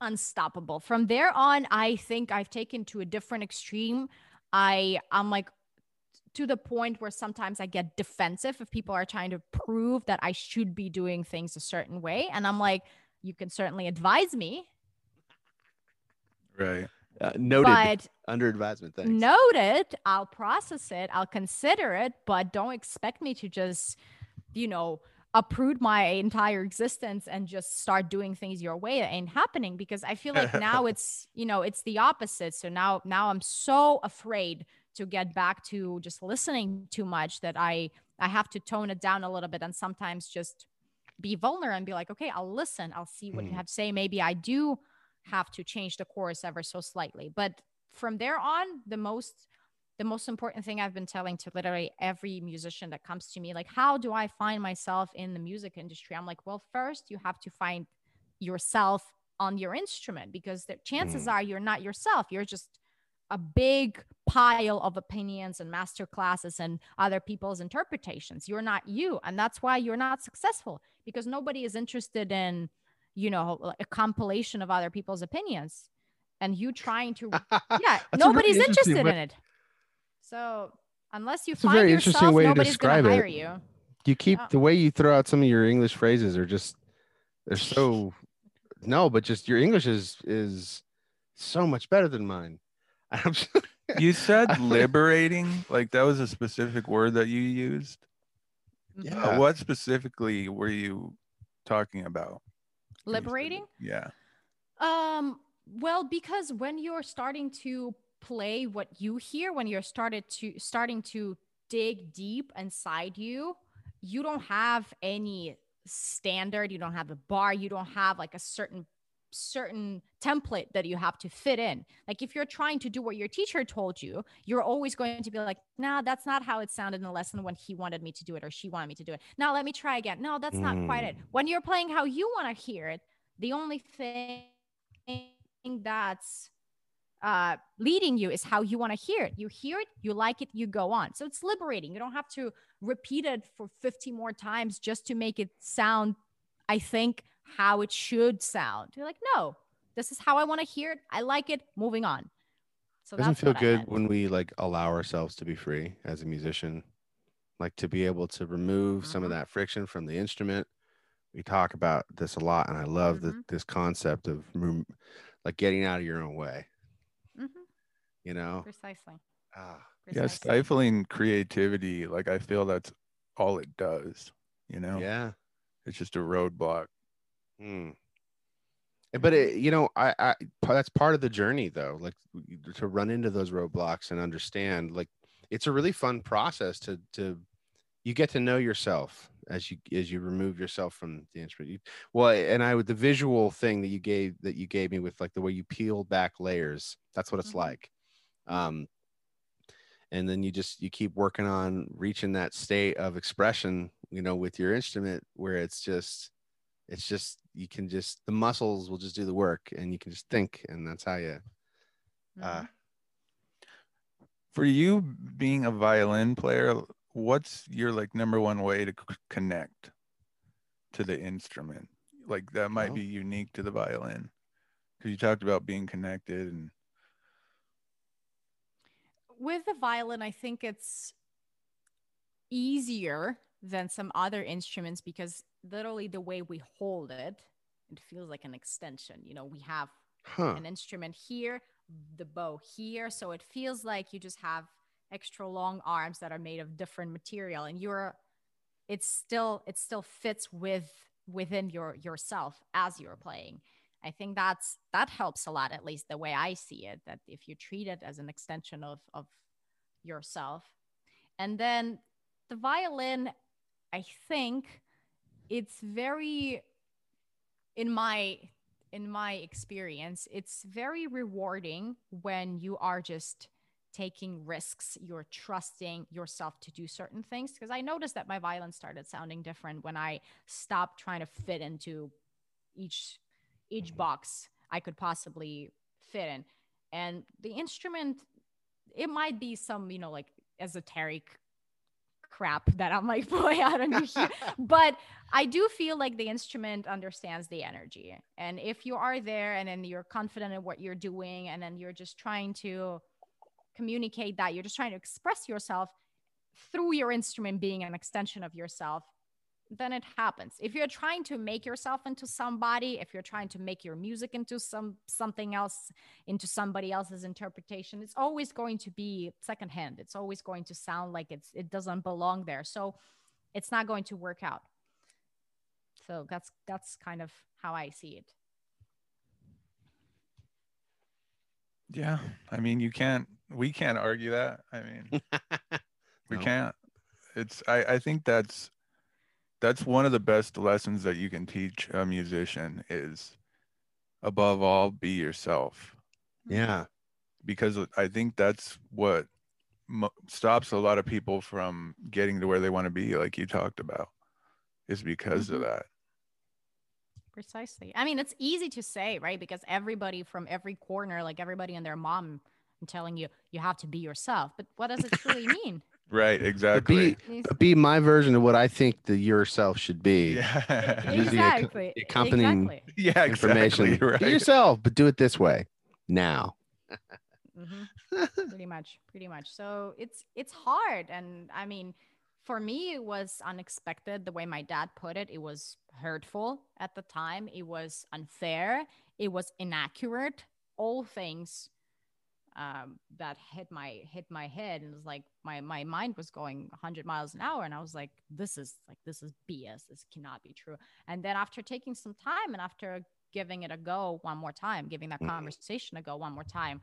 D: unstoppable. From there on, I think I've taken to a different extreme. I I'm like to the point where sometimes I get defensive if people are trying to prove that I should be doing things a certain way. And I'm like, you can certainly advise me,
A: Right.
B: Uh, noted
D: but
B: under advisement. Thanks.
D: noted, I'll process it, I'll consider it, but don't expect me to just, you know, uproot my entire existence and just start doing things your way. That ain't happening because I feel like [LAUGHS] now it's, you know, it's the opposite. So now, now I'm so afraid to get back to just listening too much that I, I have to tone it down a little bit and sometimes just be vulnerable and be like, okay, I'll listen. I'll see what you
B: Mhm.
D: have to say. Maybe I do have to change the course ever so slightly. But from there on, the most the most important thing I've been telling to literally every musician that comes to me, like, how do I find myself in the music industry? I'm like, well, first you have to find yourself on your instrument because the chances
B: Mm.
D: are you're not yourself. You're just a big pile of opinions and master classes and other people's interpretations. You're not you. And that's why you're not successful because nobody is interested in, you know, a compilation of other people's opinions. And you trying to, [LAUGHS] yeah, nobody's
B: interesting
D: interested in it. So unless you find
B: very interesting
D: yourself,
B: way to
D: nobody's going
B: describe
D: to
B: it.
D: hire you.
B: You keep
D: Yeah.
B: the way you throw out some of your English phrases are just they're so no, but just your English is is so much better than mine. I'm s-
A: You said liberating, like that was a specific word that you used. Uh,
B: yeah.
A: what specifically were you talking about? when you said
D: Liberating?
A: Yeah.
D: Um, well, because when you're starting to play what you hear, when you're started to starting to dig deep inside you, you don't have any standard, you don't have a bar, you don't have like a certain certain template that you have to fit in. Like if you're trying to do what your teacher told you, you're always going to be like, nah, that's not how it sounded in the lesson when he wanted me to do it or she wanted me to do it. Now let me try again. No, that's not quite it. When you're playing how you want to hear it, the only thing that's uh, leading you is how you want to hear it. You hear it, you like it, you go on. So it's liberating. You don't have to repeat it for 50 more times just to make it sound, I think, how it should sound. You're like, no, this is how I want to hear it. I like it. Moving on. So
B: doesn't feel good when we like allow ourselves to be free as a musician like to be able to remove some of
D: Mhm.
B: that friction from the instrument we talk about this a lot and i love the,
D: Mhm.
B: this concept of rem- like getting out of your own way
D: Mhm,
B: you know
D: Precisely.
B: ah,
A: Yeah, stifling creativity. Like I feel that's all it does. You know,
B: yeah
A: it's just a roadblock.
B: Hmm. But it, you know, I, I that's part of the journey, though. Like to run into those roadblocks and understand, like it's a really fun process to to you get to know yourself as you as you remove yourself from the instrument. You, well, and I would the visual thing that you gave that you gave me with like the way you peel back layers. That's what it's
D: Mhm.
B: like. Um, and then you just you keep working on reaching that state of expression, you know, with your instrument where it's just it's just you can just the muscles will just do the work and you can just think and that's how you uh
D: Mhm.
A: For you being a violin player, what's your like number one way to c- connect to the instrument? Like that might
B: Well-
A: be unique to the violin. Because you talked about being connected and
D: with the violin, I think it's easier than some other instruments because literally the way we hold it, it feels like an extension. You know, we have
B: huh
D: an instrument here, the bow here. So it feels like you just have extra long arms that are made of different material and you're it's still it still fits with within your yourself as you're playing. I think that's that helps a lot, at least the way I see it, that if you treat it as an extension of of yourself. And then the violin, I think it's very in my in my experience, it's very rewarding when you are just taking risks, you're trusting yourself to do certain things. Because I noticed that my violin started sounding different when I stopped trying to fit into each each mm-hmm. box I could possibly fit in. And the instrument, it might be some, you know, like esoteric crap that I'm like [LAUGHS] out on you here. [LAUGHS] but I do feel like the instrument understands the energy. And if you are there and then you're confident in what you're doing and then you're just trying to communicate that, you're just trying to express yourself through your instrument being an extension of yourself, then it happens. If you're trying to make yourself into somebody, if you're trying to make your music into some something else, into somebody else's interpretation, it's always going to be secondhand. It's always going to sound like it's it doesn't belong there. So it's not going to work out. So that's that's kind of how I see it.
A: yeah, I mean you can't we can't argue that. I mean [LAUGHS] we
B: No.
A: can't. It's I, I think that's that's one of the best lessons that you can teach a musician is above all be yourself.
B: yeah
A: because I think that's what mo- stops a lot of people from getting to where they want to be, like you talked about, is because of
D: Mhm.
A: that.
D: Precisely. I mean, it's easy to say, right? Because everybody from every corner, like everybody and their mom, telling you you have to be yourself. But what does it truly [LAUGHS] mean?
A: Right,
B: but
A: exactly.
B: be but be my version of what i think the yourself should be.
A: Yeah,
B: Using a co-
D: exactly.
B: the accompanying
D: Exactly.
A: yeah,
B: information.
A: exactly.
B: be yourself but do it this way now.
D: Hmm [LAUGHS] pretty much pretty much. So it's it's hard and i mean for me it was unexpected the way my dad put it. It was hurtful at the time. It was unfair. It was inaccurate. All things um, that hit my hit my head and it was like my my mind was going 100 miles an hour and i was like this is like this is bs this cannot be true and then after taking some time and after giving it a go one more time giving that
B: Mhm.
D: conversation a go one more time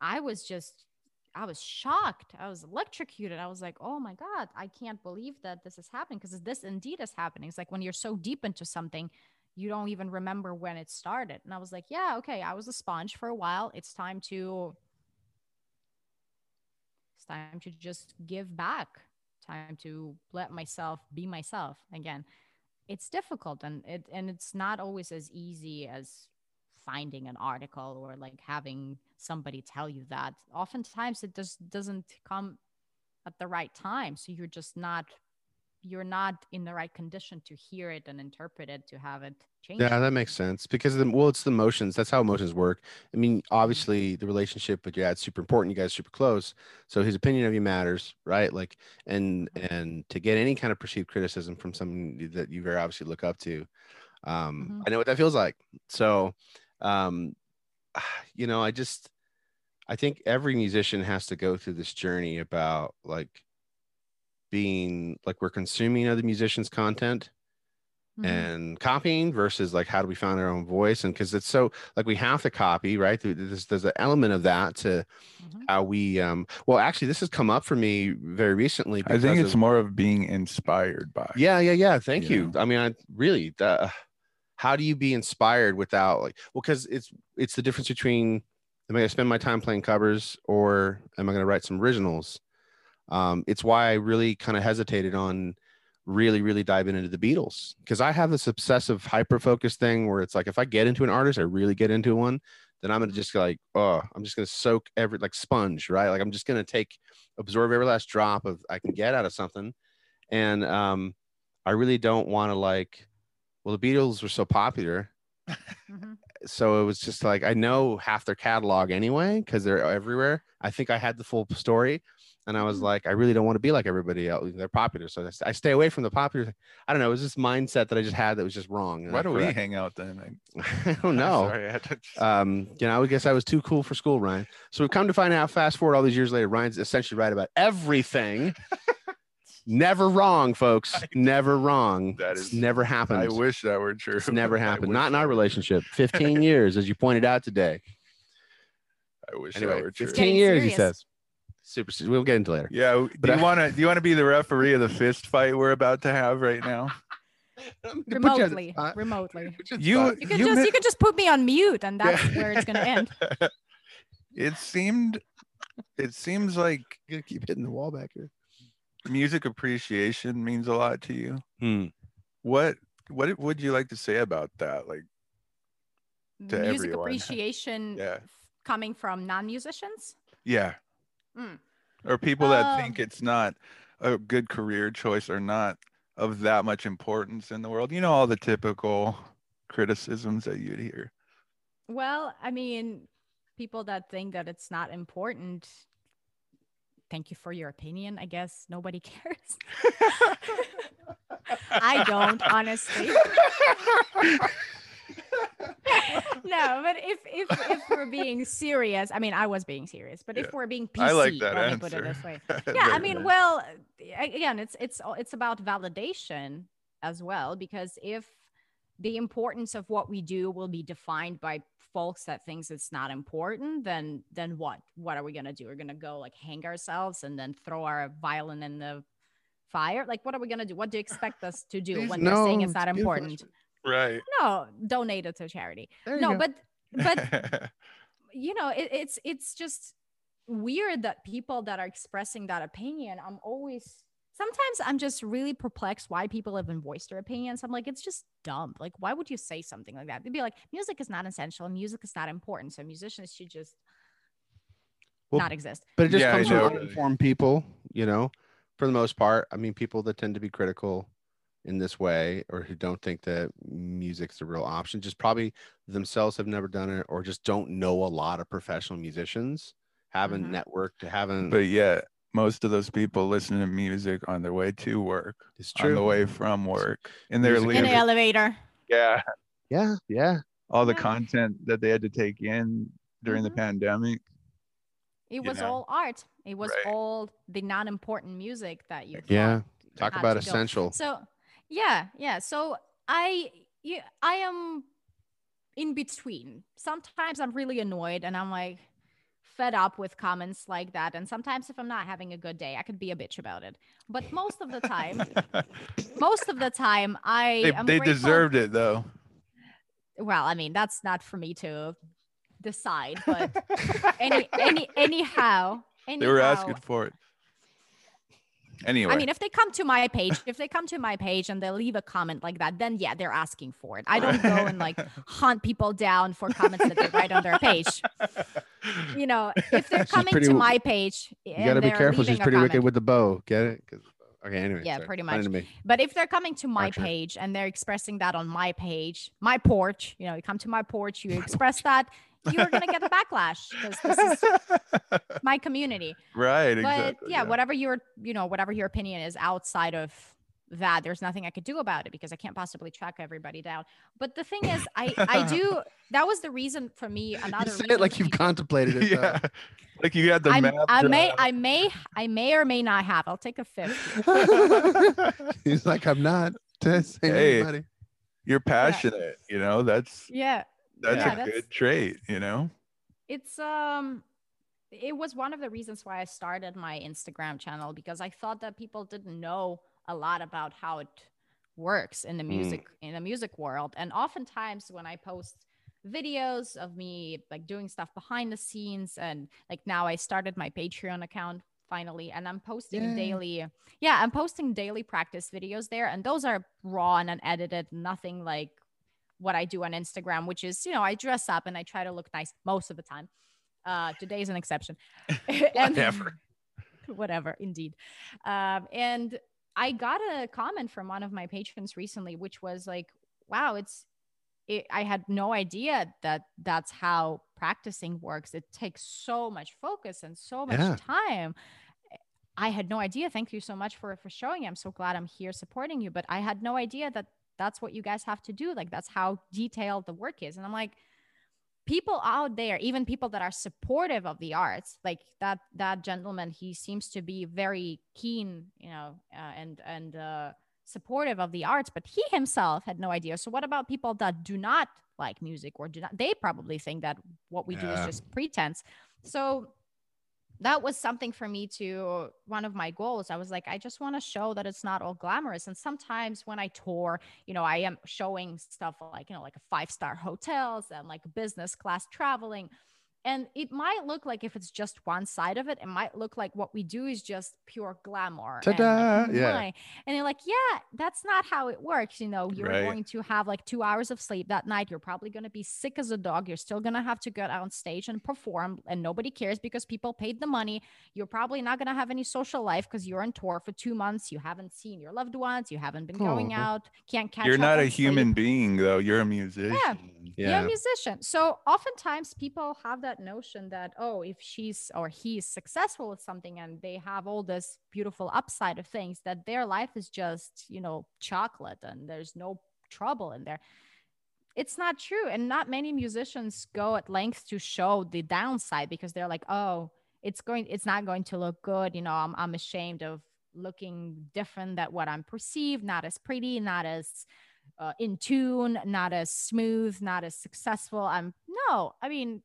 D: I was just, I was shocked. I was electrocuted. I was like, oh my God, I can't believe that this is happening because this indeed is happening. It's like when you're so deep into something, you don't even remember when it started. And I was like, yeah, okay, I was a sponge for a while. It's time to, it's time to just give back, time to let myself be myself again. It's difficult and it and it's not always as easy as finding an article or like having somebody tell you that oftentimes it just doesn't come at the right time so you're just not you're not in the right condition to hear it and interpret it to have it change
B: Yeah, that makes sense because the well, it's the emotions. That's how emotions work. I mean, obviously, the relationship with your dad's super important. You guys are super close, so his opinion of you matters, right? Like, and and to get any kind of perceived criticism from someone that you very obviously look up to, um,
D: Mhm.
B: I know what that feels like. So, um, you know, I just, I think every musician has to go through this journey about like being like we're consuming other musicians' content
D: Mhm.
B: and copying versus like how do we find our own voice and because it's so like we have to copy right there's, there's an element of that to
D: Mhm.
B: how we um well actually this has come up for me very recently
A: I think it's
B: of-
A: more of being inspired by.
B: yeah yeah yeah thank
A: you
B: you, i mean i really the, how do you be inspired without like well because it's it's the difference between am i going to spend my time playing covers or am i going to write some originals um it's why i really kind of hesitated on really really diving into the beatles because i have this obsessive hyper focus thing where it's like if i get into an artist i really get into one then i'm to just like oh i'm just to soak every like sponge right like i'm just to take absorb every last drop of i can get out of something and um i really don't want to like well the beatles were so popular
D: Mhm.
B: so it was just like I know half their catalog anyway because they're everywhere. I think I had the full story, and I was
D: Mhm.
B: like, I really don't want to be like everybody else. They're popular, so I stay away from the popular. I don't know. It was this mindset that I just had that was just wrong. and
A: Why
B: not
A: do we
B: correct.
A: hang out then?
B: I [LAUGHS] don't [LAUGHS] know.
A: Sorry, I to just-
B: Um, you know, I guess I was too cool for school, Ryan. So we've come to find out. Fast forward all these years later, Ryan's essentially right about everything. [LAUGHS] never wrong, folks. Never wrong.
A: That is It's
B: never happened.
A: I wish that were true.
B: It's never happened. Not in our relationship. 15 years, as you pointed out today.
A: I wish
B: Anyway,
A: that were true.
B: 15
D: Getting
B: years, he says. Super. se- We'll get into later.
A: Yeah. w-
B: But
A: Do
B: I-
A: you want to? Do you want to be the referee of the fist fight we're about to have right now? [LAUGHS]
D: remotely [LAUGHS] remotely
A: You-
D: you could
A: You
D: just
A: mi-
D: you could just put me on mute and that's where it's gonna end [LAUGHS]
A: It seemed. It seems like
B: gonna keep hitting the wall back here.
A: music appreciation means a lot to you.
B: Hmm.
A: What What would you like to say about that? Like, To
D: music
A: everyone.
D: appreciation
A: Yeah.
D: coming from non-musicians
A: yeah,
D: Mm.
A: or people that
D: Um,
A: think it's not a good career choice or not of that much importance in the world. You know, all the typical criticisms that you'd hear.
D: well i mean people that think that it's not important thank you for your opinion i guess nobody [LAUGHS] cares [LAUGHS] i don't honestly [LAUGHS] [LAUGHS] no but if if if we're being serious i mean i was being serious but
A: Yeah.
D: if we're being pc
A: I like that
D: let me put it this way. [LAUGHS] Yeah i mean well again it's it's it's about validation as well because if the importance of what we do will be defined by folks that thinks it's not important then then what? What are we going to do? We're going to go like hang ourselves and then throw our violin in the fire? Like what are we going to do? What do you expect us to do when they're saying it's not important.
A: Right.
D: no donate it to charity
B: There you
D: no
B: go.
D: but but [LAUGHS] you know it, it's it's just weird that people that are expressing that opinion i'm always sometimes i'm just really perplexed why people even voice their opinions i'm like it's just dumb like why would you say something like that they'd be like music is not essential music is not important so musicians should just
B: Well,
D: not exist
B: but it just
A: Yeah,
B: comes from
A: know.
B: uninformed people, you know, for the most part. I mean, people that tend to be critical in this way or who don't think that music's the real option just probably themselves have never done it or just don't know a lot of professional musicians, haven't
D: Mhm.
B: networked, haven't.
A: but yet, most of those people listen to music on their way to work,
B: it's
A: on the way from work, and they're
D: in the elevator
A: Yeah,
B: Yeah. Yeah.
A: all the
D: Yeah.
A: content that they had to take in during the
D: Mhm.
A: pandemic.
D: it was
A: Yeah.
D: all art it was
A: Right.
D: all the non-important music that you
B: Yeah. Talk about
D: to go.
B: essential.
D: So yeah, yeah. So I yeah, I am in between. Sometimes I'm really annoyed and I'm like fed up with comments like that. And sometimes if I'm not having a good day, I could be a bitch about it. But most of the time, [LAUGHS] most of the time I
A: they they
D: grateful-
A: deserved it though.
D: well, I mean, that's not for me to decide, but [LAUGHS] any any anyhow, anyhow
A: They were asking for it. Anyway,
D: I mean, if they come to my page, if they come to my page and they leave a comment like that, then yeah, they're asking for it. I don't go and like [LAUGHS] hunt people down for comments that they write on their page. You know, if they're
B: She's
D: coming
B: pretty
D: to my page,
B: You got to be careful. She's
D: leaving a
B: pretty wicked with the bow. Get it? Okay. Anyway.
D: Yeah,
B: sorry.
D: pretty much. But if they're coming to my
B: Archer.
D: page and they're expressing that on my page, my porch, you know, you come to my porch, you [LAUGHS] express that, you're gonna get the backlash because this is [LAUGHS] my community.
A: right.
D: But
A: exactly.
D: yeah, whatever your, you know, whatever your opinion is outside of that, there's nothing I could do about it because I can't possibly track everybody down. But the thing is, I I [LAUGHS] do. That was the reason for me. Another
B: You say it like you've
D: me-
B: contemplated it. though.
A: yeah. [LAUGHS] Like you had the
D: I'm-
A: map.
D: I may,
A: drawn
D: I may, I may or may not have. I'll take a fifth.
B: He's like, I'm not saying
A: Hey.
B: anybody.
A: You're passionate, you know. That's
D: Yeah,
A: that's
D: Yeah,
A: a
D: that's-
A: good trait, you know.
D: it's um it was one of the reasons why I started my Instagram channel because I thought that people didn't know a lot about how it works in the
B: Mm.
D: music in the music world and oftentimes when I post videos of me like doing stuff behind the scenes and like now I started my Patreon account finally and I'm posting
B: Yay.
D: daily yeah I'm posting daily practice videos there and those are raw and unedited nothing like what I do on Instagram, which is, you know, I dress up and I try to look nice most of the time. Uh, today is an exception. [LAUGHS] [LAUGHS] And-
A: Whatever. [LAUGHS]
D: whatever, indeed. Um, and I got a comment from one of my patrons recently, which was like, wow, it's, it, I had no idea that that's how practicing works. It takes so much focus and so much
B: Yeah.
D: time. I had no idea. Thank you so much for for showing. I'm so glad I'm here supporting you. But I had no idea that that's what you guys have to do. Like that's how detailed the work is. And I'm like, people out there, even people that are supportive of the arts, like that that gentleman, he seems to be very keen, you know, uh, and and uh, supportive of the arts, but he himself had no idea. So what about people that do not like music or do not? They probably think that what we do is just pretense. So that was something for me to one of my goals. I was like, I just want to show that it's not all glamorous. And sometimes when I tour, you know, I am showing stuff like, you know, like a five star hotels and like business class traveling. And it might look like if it's just one side of it, it might look like what we do is just pure glamour. and, like,
B: Ta-da! Yeah.
D: And you're like, yeah, that's not how it works. You know, you're
A: Right.
D: going to have like two hours of sleep that night. You're probably going to be sick as a dog. You're still going to have to get on stage and perform, and nobody cares because people paid the money. You're probably not going to have any social life because you're on tour for two months. You haven't seen your loved ones. You haven't been going out. Can't catch
A: You're not a
D: on
A: human being though. You're a musician.
D: You're a
B: Yeah.
D: musician. So oftentimes people have that notion that, oh, if she's or he's successful with something and they have all this beautiful upside of things, that their life is just, you know, chocolate and there's no trouble in there. It's not true. And not many musicians go at length to show the downside because they're like, oh, it's going, it's not going to look good. You know, I'm, I'm ashamed of looking different than what I'm perceived, not as pretty, not as uh, in tune, not as smooth, not as successful. I'm no, I mean,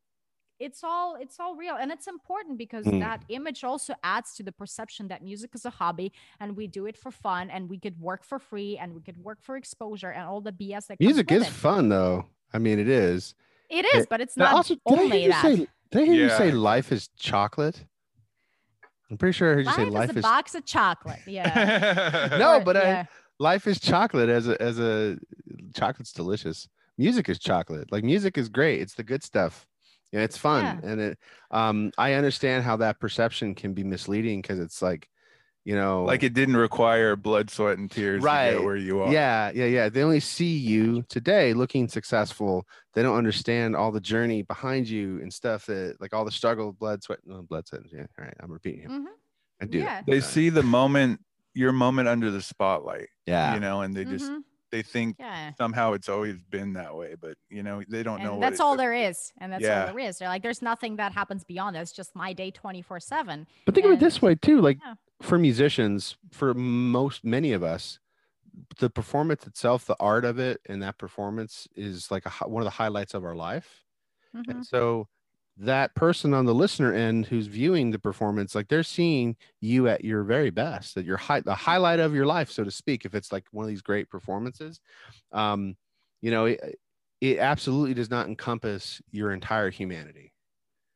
D: it's all it's all real and it's important because
B: Mm.
D: that image also adds to the perception that music is a hobby and we do it for fun and we could work for free and we could work for exposure and all the BS that comes
B: Music
D: with
B: is
D: it.
B: fun though. I mean, it is.
D: It is,
B: it-
D: but it's not
B: also, did I hear
D: only
B: you
D: that.
B: say? Did I hear you say life is chocolate? I'm pretty sure I heard you
D: Life
B: say life is
D: a
B: is
D: box of chocolate. Yeah. [LAUGHS]
B: No,
D: Or-
B: but I-
D: yeah.
B: Life is chocolate as a as a chocolate's delicious. Music is chocolate. Like music is great. It's the good stuff. Yeah, it's fun.
D: Yeah.
B: And it um I understand how that perception can be misleading because it's like, you know,
A: like it didn't require blood, sweat, and tears to
B: Right.
A: get where you are.
B: yeah, yeah, yeah. They only see you today looking successful. They don't understand all the journey behind you and stuff that like all the struggle, blood, sweat, no, blood, sweat. Yeah, all right. I'm repeating him.
D: Mhm.
B: I do.
D: Yeah.
A: They see the moment, your moment under the spotlight.
B: Yeah.
A: You know, and they just
D: Mhm.
A: they think
D: yeah.
A: somehow it's always been that way, but you know they don't know.
D: And
A: what
D: that's
A: it
D: all there is. And that's
A: Yeah.
D: all there is. They're like, there's nothing that happens beyond that. It's just my day 24 7.
B: But think of it this way too, like
D: Yeah.
B: for musicians, for most many of us, the performance itself, the art of it, and that performance is like a, one of the highlights of our life.
D: Mhm.
B: And so that person on the listener end who's viewing the performance, like they're seeing you at your very best, at your high, the highlight of your life, so to speak. If it's like one of these great performances, um, you know, it, it absolutely does not encompass your entire humanity,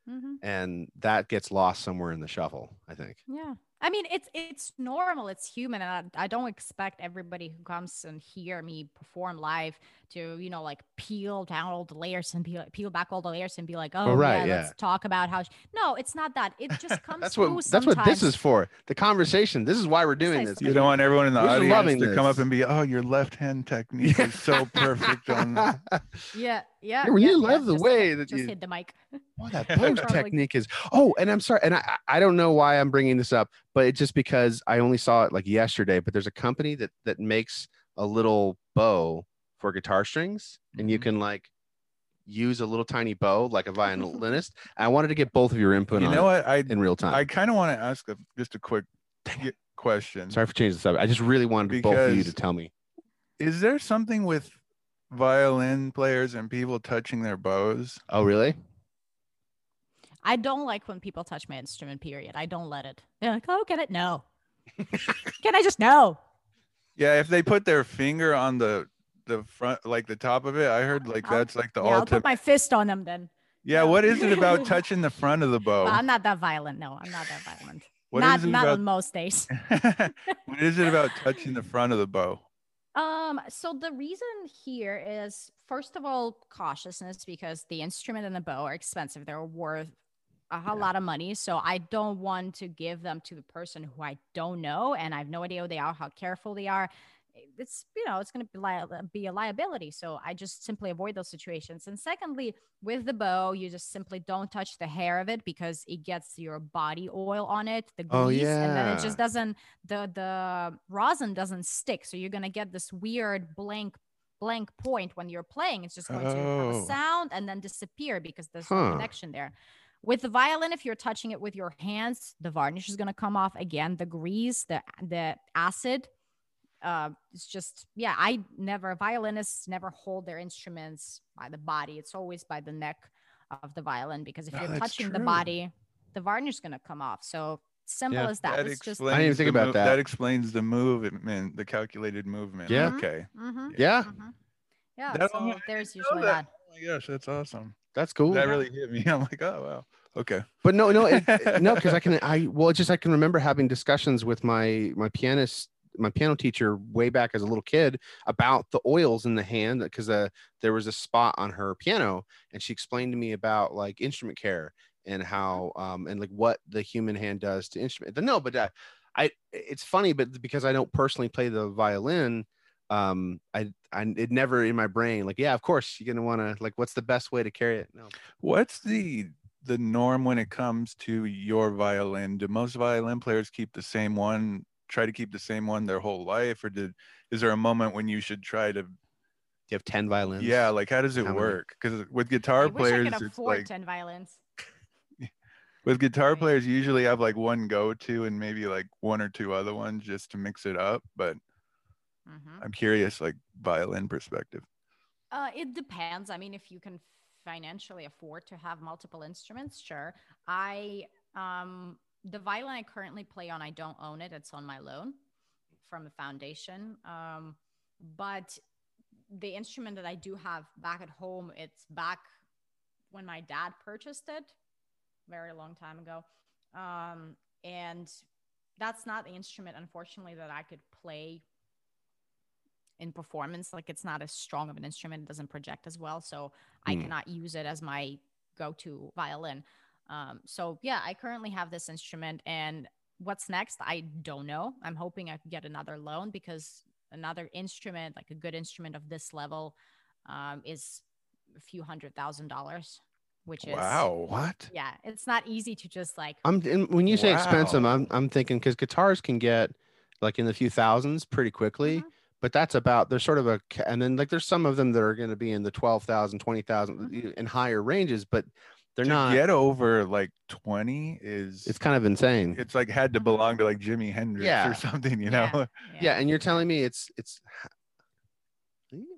D: Mhm.
B: and that gets lost somewhere in the shuffle. I think.
D: Yeah. I mean, it's it's normal. It's human, and I, I don't expect everybody who comes and hear me perform live to, you know, like peel down all the layers and be like, peel back all the layers and be like, oh,
B: right,
D: yeah,
B: yeah.
D: let's talk about how. sh-" No, it's not that. It just [LAUGHS] comes.
B: That's
D: through
B: what that's what this is for. The conversation. This is why we're doing
D: This
B: this.
A: You don't want everyone in the
B: We're
A: audience
B: loving
A: to come up and be, oh, your left hand technique is so [LAUGHS] perfect on the [LAUGHS]
D: Yeah, yeah.
B: Yeah, well, you
D: yeah,
B: love the
D: just-
B: way that
D: just
B: you-
D: hit the mic.
B: What [LAUGHS] that
A: Yeah.
B: pose technique is. Oh, and I'm sorry, and I I don't know why I'm bringing this up, but it's just because I only saw it like yesterday. But there's a company that that makes a little bow for guitar strings, and you
A: Mhm.
B: can like use a little tiny bow like a [LAUGHS] violinist. I wanted to get both of your input
A: You
B: on
A: know what? I
B: in real time.
A: I kind of want to ask a, just a quick question.
B: sorry for changing the subject. I just really wanted both of you to tell me.
A: Is there something with violin players and people touching their bows?
B: Oh, really?
D: I don't like when people touch my instrument. Period. I don't let it. They're like, oh, can it? No. [LAUGHS] can I just no?
A: Yeah, if they put their finger on the the front, like the top of it, I heard like
D: I'll-
A: that's like the
D: yeah, I'll
A: ultimate.
D: put my fist on them then.
A: Yeah, what is it about [LAUGHS] touching the front of the bow?
D: Well, I'm not that violent. No, I'm not that violent.
A: What
D: not
A: is it
D: not
A: about?
D: on most days. [LAUGHS]
A: what is it about touching the front of the bow?
D: Um, so the reason here is first of all cautiousness because the instrument and the bow are expensive. They're worth a whole lot of money. So I don't want to give them to the person who I don't know and I have no idea who they are, how careful they are. It's you know it's going to be, li- be a liability. So I just simply avoid those situations. And secondly, with the bow, you just simply don't touch the hair of it because it gets your body oil on it, the oh, grease,
B: Oh,
D: and then it just doesn't the the rosin doesn't stick so you're gonna get this weird blank blank point when you're playing it's just going to have
A: Oh.
D: a sound and then disappear because there's
B: Huh.
D: no connection there with the violin if you're touching it with your hands the varnish is going to come off again the grease the the acid uh it's just yeah i never violinists never hold their instruments by the body it's always by the neck of the violin because if
A: Oh,
D: you're
A: that's
D: touching the body the varnish is going to come off so simple
B: Yeah.
D: as that,
A: That
D: it's just
A: explains.
B: I didn't even think
A: the
B: about
A: mov-
B: that.
A: That explains the movement, the calculated movement.
B: Yeah.
A: Okay.
D: Mhm,
B: Yeah,
D: mhm. Yeah.
A: That-
D: so
A: I
D: there's usually that.
A: Oh my gosh, that's awesome.
B: that's cool.
A: That really hit me. [LAUGHS] I'm like, oh wow. Okay.
B: but no no it, it- [LAUGHS] no because i can i well just i can remember having discussions with my my pianist my piano teacher way back as a little kid about the oils in the hand because uh, there was a spot on her piano and she explained to me about like instrument care and how um and like what the human hand does to instrument no but uh, i it's funny but because i don't personally play the violin um i i it never in my brain like yeah of course you're gonna want to like what's the best way to carry it no
A: What's the the norm when it comes to your violin? Do most violin players keep the same one? Try to keep the same one their whole life, or did is there a moment when you should try to?
B: you have 10 violins
A: Yeah, like how does it
B: How
A: work? Because with
D: I
A: guitar
D: wish I
A: players,
D: could
A: it's
D: afford
A: like
D: 10 violins. [LAUGHS]
A: with guitar
D: Right.
A: players you usually have like one go-to and maybe like one or two other ones just to mix it up. But
D: Mhm.
A: I'm curious, like violin perspective.
D: Uh, it depends. I mean, if you can financially afford to have multiple instruments, sure. I um the violin I currently play on, I don't own it. It's on my loan from a foundation. Um, but the instrument that I do have back at home, it's back when my dad purchased it, very long time ago. Um, and that's not the instrument, unfortunately, that I could play in performance. Like it's not as strong of an instrument, it doesn't project as well. So I
B: Hmm.
D: cannot use it as my go to violin. Um, so yeah, I currently have this instrument and what's next? I don't know. I'm hoping I could get another loan because another instrument, like a good instrument of this level, um, is a few hundred thousand dollars, which is
A: Wow.
B: what
D: yeah, it's not easy to just like
B: I'm and when you say expensive, I'm I'm thinking because guitars can get like in the few thousands pretty quickly,
D: Mhm.
B: but that's about there's sort of a and then like there's some of them that are going to be in the 12,000, 20,000 y- and higher ranges, but they're
A: to
B: not.
A: get over like 20 is
B: it's kind of insane.
A: it's like had to belong to like Jimi Hendrix
B: Yeah.
A: or something, you
D: Yeah.
A: know?
B: yeah, and you're telling me it's it's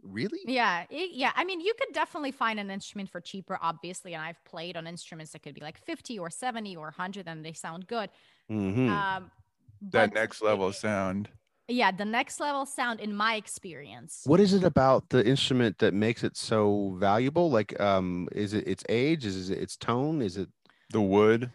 B: really
D: Yeah, it- yeah. I mean, you could definitely find an instrument for cheaper, obviously. And I've played on instruments that could be like 50 or 70 or 100 and they sound good.
B: Mhm.
D: Um,
A: that
D: but
A: next
D: it-
A: level sound.
D: Yeah, the next level sound, in my experience.
B: What is it about the instrument that makes it so valuable? Like, um, is it its age? Is it its tone? Is it.
A: The wood.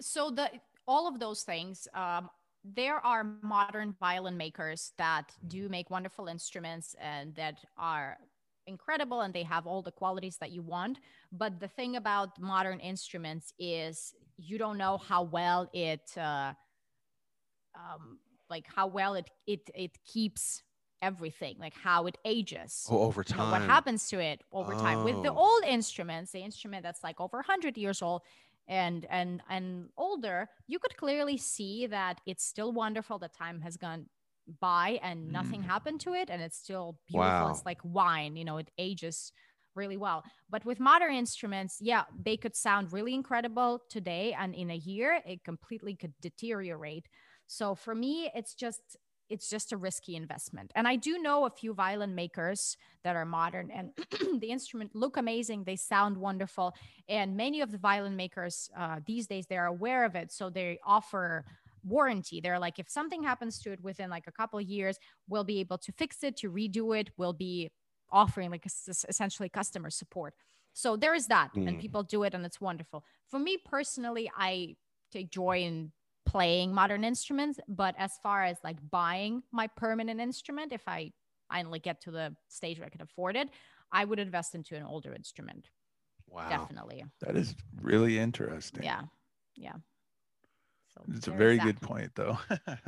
D: So the all of those things, um, there are modern violin makers that do make wonderful instruments and that are incredible and they have all the qualities that you want. But the thing about modern instruments is you don't know how well it, uh, um, like how well it it it keeps everything, like how it ages.
B: Oh, over
D: You know,
B: time.
D: what happens to it over time with the
B: Oh.
D: old instruments the instrument that's like over 100 years old and and and older you could clearly see that it's still wonderful. The time has gone by and nothing mm. happened to it and it's still beautiful. It's like wine you know it ages really well. But with modern instruments yeah they could sound really incredible today and in a year. It completely could deteriorate so for me it's just it's just a risky investment. And i do know a few violin makers that are modern and [CLEARS THROAT] the instrument look amazing. They sound wonderful. And many of the violin makers uh, these days they're aware of it. So they offer warranty. They're like if something happens to it within like a couple of years we'll be able to fix it to redo it. We'll be offering like es- es- essentially customer support. So there is that and
B: Mm.
D: people do it and it's wonderful. For me personally i take joy in playing modern instruments but as far as like buying my permanent instrument if i finally get to the stage where i can afford it i would invest into an older instrument
B: Wow.
D: definitely
A: That is really interesting.
D: yeah yeah so
A: It's a very good point, though. [LAUGHS]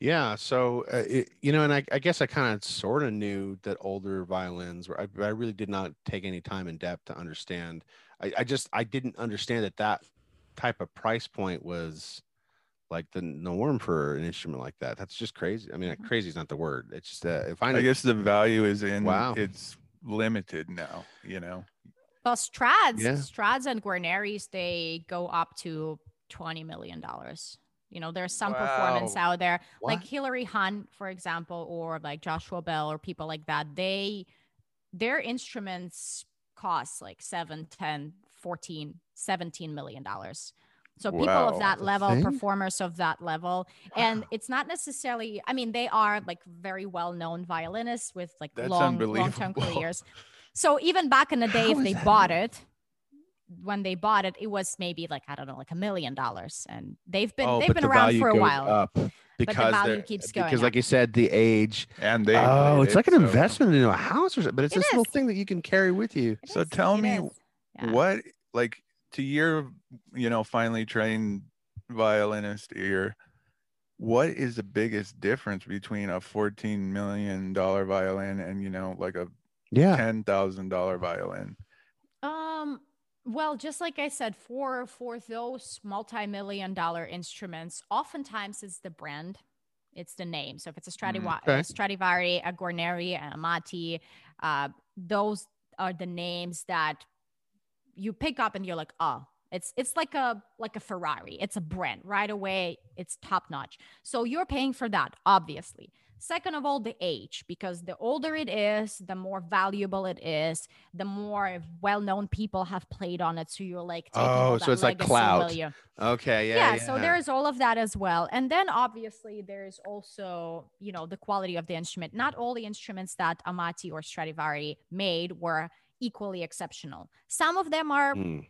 B: Yeah. So, uh, it, you know, and I, I guess I kind of sort of knew that older violins were, I, I really did not take any time in depth to understand. I, I just, I didn't understand that that type of price point was like the norm for an instrument like that. That's just crazy. I mean,
D: Mhm.
B: crazy is not the word. It's just, uh, if I,
A: I guess the value is in
B: Wow.
A: it's limited now, you know.
D: Well, Strads,
B: Yeah.
D: Strads and Guarneris, they go up to twenty million dollars. You know, there's some performance out there, like
B: What?
D: Hilary Hahn, for example, or like Joshua Bell, or people like that. They, their instruments cost like 7, 10, 14, 17 million dollars. So people
A: Wow.
D: of that level,
B: thing?
D: performers of that level, and
B: Wow.
D: it's not necessarily. I mean, they are like very well-known violinists with like
A: That's
D: long, long-term careers. So even back in the [LAUGHS] day,
B: How
D: if they bought
B: even-
D: it, when they bought it, it was maybe like I don't know, like a million dollars, and they've been
B: oh,
D: they've been
B: the
D: around for a while.
B: Up because
D: value
B: they're-
D: keeps uh, going
B: Because,
D: up.
B: like you said, the age.
A: And they
B: oh, it's
A: it,
B: like an
A: so-
B: investment into a house or something, but it's
D: It
B: this little thing that you can carry with you.
D: It
A: So
D: is,
A: tell
D: it
A: me
D: is. Yeah.
A: What like to your you know finally trained violinist ear, what is the biggest difference between a fourteen million dollar violin and you know like a
B: Yeah.
A: ten thousand dollar violin?
D: Um. Well, just like I said, for for those multi-million dollar instruments, oftentimes it's the brand, it's the name. So if it's a Stradivari,
B: okay.
D: a Stradivari, a Guarneri, a Amati, uh, those are the names that you pick up and you're like, oh, it's it's like a like a Ferrari. It's a brand right away. It's top notch. So you're paying for that, obviously. Second of all, the age, because the older it is, the more valuable it is, the more well-known people have played on it. So you're like,
B: Oh, so it's like
D: cloud.
B: Okay. Yeah.
D: Yeah,
B: Yeah.
D: so there's all of that as well. And then obviously there's also, you know, the quality of the instrument. Not all the instruments that Amati or Stradivari made were equally exceptional. Some of them are
B: Hmm.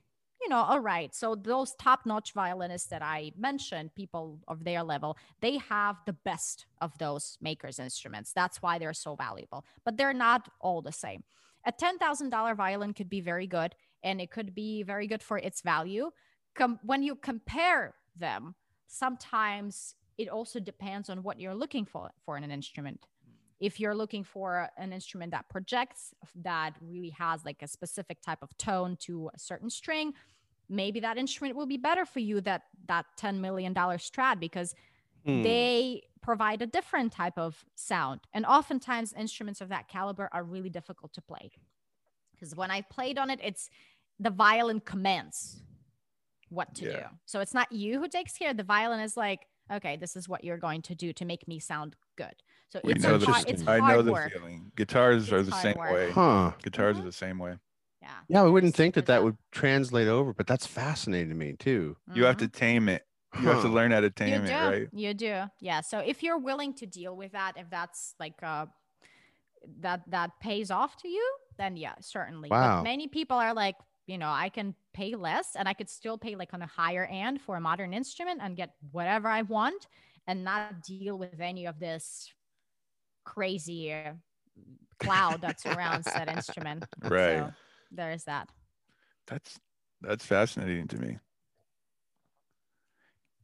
D: you know, all right. So those top-notch violinists that I mentioned, people of their level, they have the best of those makers' instruments. That's why they're so valuable. But they're not all the same. A ten thousand dollar violin could be very good, and it could be very good for its value. Com- when you compare them, sometimes it also depends on what you're looking for for in an instrument if you're looking for an instrument that projects that really has like a specific type of tone to a certain string maybe that instrument will be better for you that that 10 million dollar Strad because
B: Hmm.
D: they provide a different type of sound and oftentimes instruments of that caliber are really difficult to play because when i played on it it's the violin commands what to
A: Yeah.
D: do so it's not you who takes care the violin is like okay this is what you're going to do to make me sound good so
A: We
D: it's,
A: know
D: a
A: the
D: hard, it's
A: I know the
D: work
A: feeling. Guitars are the same
D: work.
A: way.
B: Huh.
A: Guitars
D: Mhm.
A: are the same way.
D: yeah
B: Yeah, we wouldn't
D: There's-
B: think that
D: there's
B: that would translate over, but that's fascinating to me too.
A: You have to tame it. You have to learn how to
D: you
A: tame
D: do
A: it, right?
D: you do yeah so if you're willing to deal with that if that's like uh that that pays off to you then yeah certainly
B: Wow.
D: but many people are like you know, I can pay less and I could still pay like on a higher end for a modern instrument and get whatever I want and not deal with any of this crazy uh, cloud that surrounds [LAUGHS] that instrument.
A: Right.
D: So there's that.
A: That's that's fascinating to me.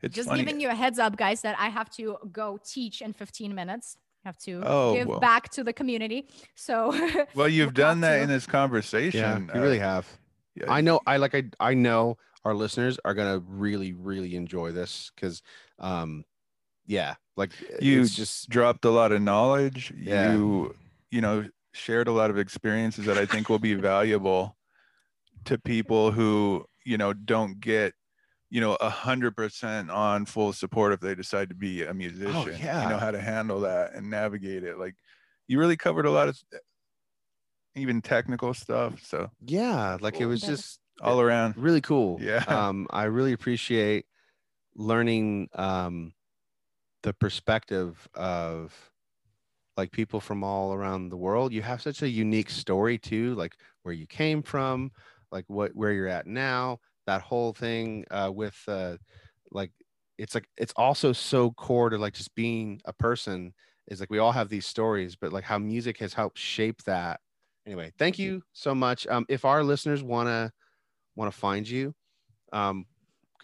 A: It's
D: Just
A: funny.
D: giving you a heads up, guys, that I have to go teach in 15 minutes. Have to
A: Oh,
D: give
A: well.
D: back to the community. So [LAUGHS]
A: well, you've
D: have
A: done that
D: to.
A: in this conversation.
B: Yeah, you really have.
A: yeah,
B: I know. I like. I I know our listeners are gonna really really enjoy this because, um, yeah, like
A: you just
B: just
A: dropped a lot of knowledge.
B: Yeah.
A: You you know shared a lot of experiences that I think will be [LAUGHS] valuable to people who you know don't get you know a hundred percent on full support if they decide to be a musician. You
B: Oh, yeah.
A: know how to handle that and navigate it. Like you really covered a lot of even technical stuff. So
B: yeah, like it was just
A: all around.
B: really cool.
A: Yeah. [LAUGHS]
B: Um, I really appreciate learning um the perspective of like people from all around the world. You have such a unique story too, like where you came from, like what where you're at now, that whole thing uh with uh like it's like it's also so core to like just being a person is like we all have these stories, but like how music has helped shape that. Anyway, thank you so much. Um, if our listeners wanna want to find you, um,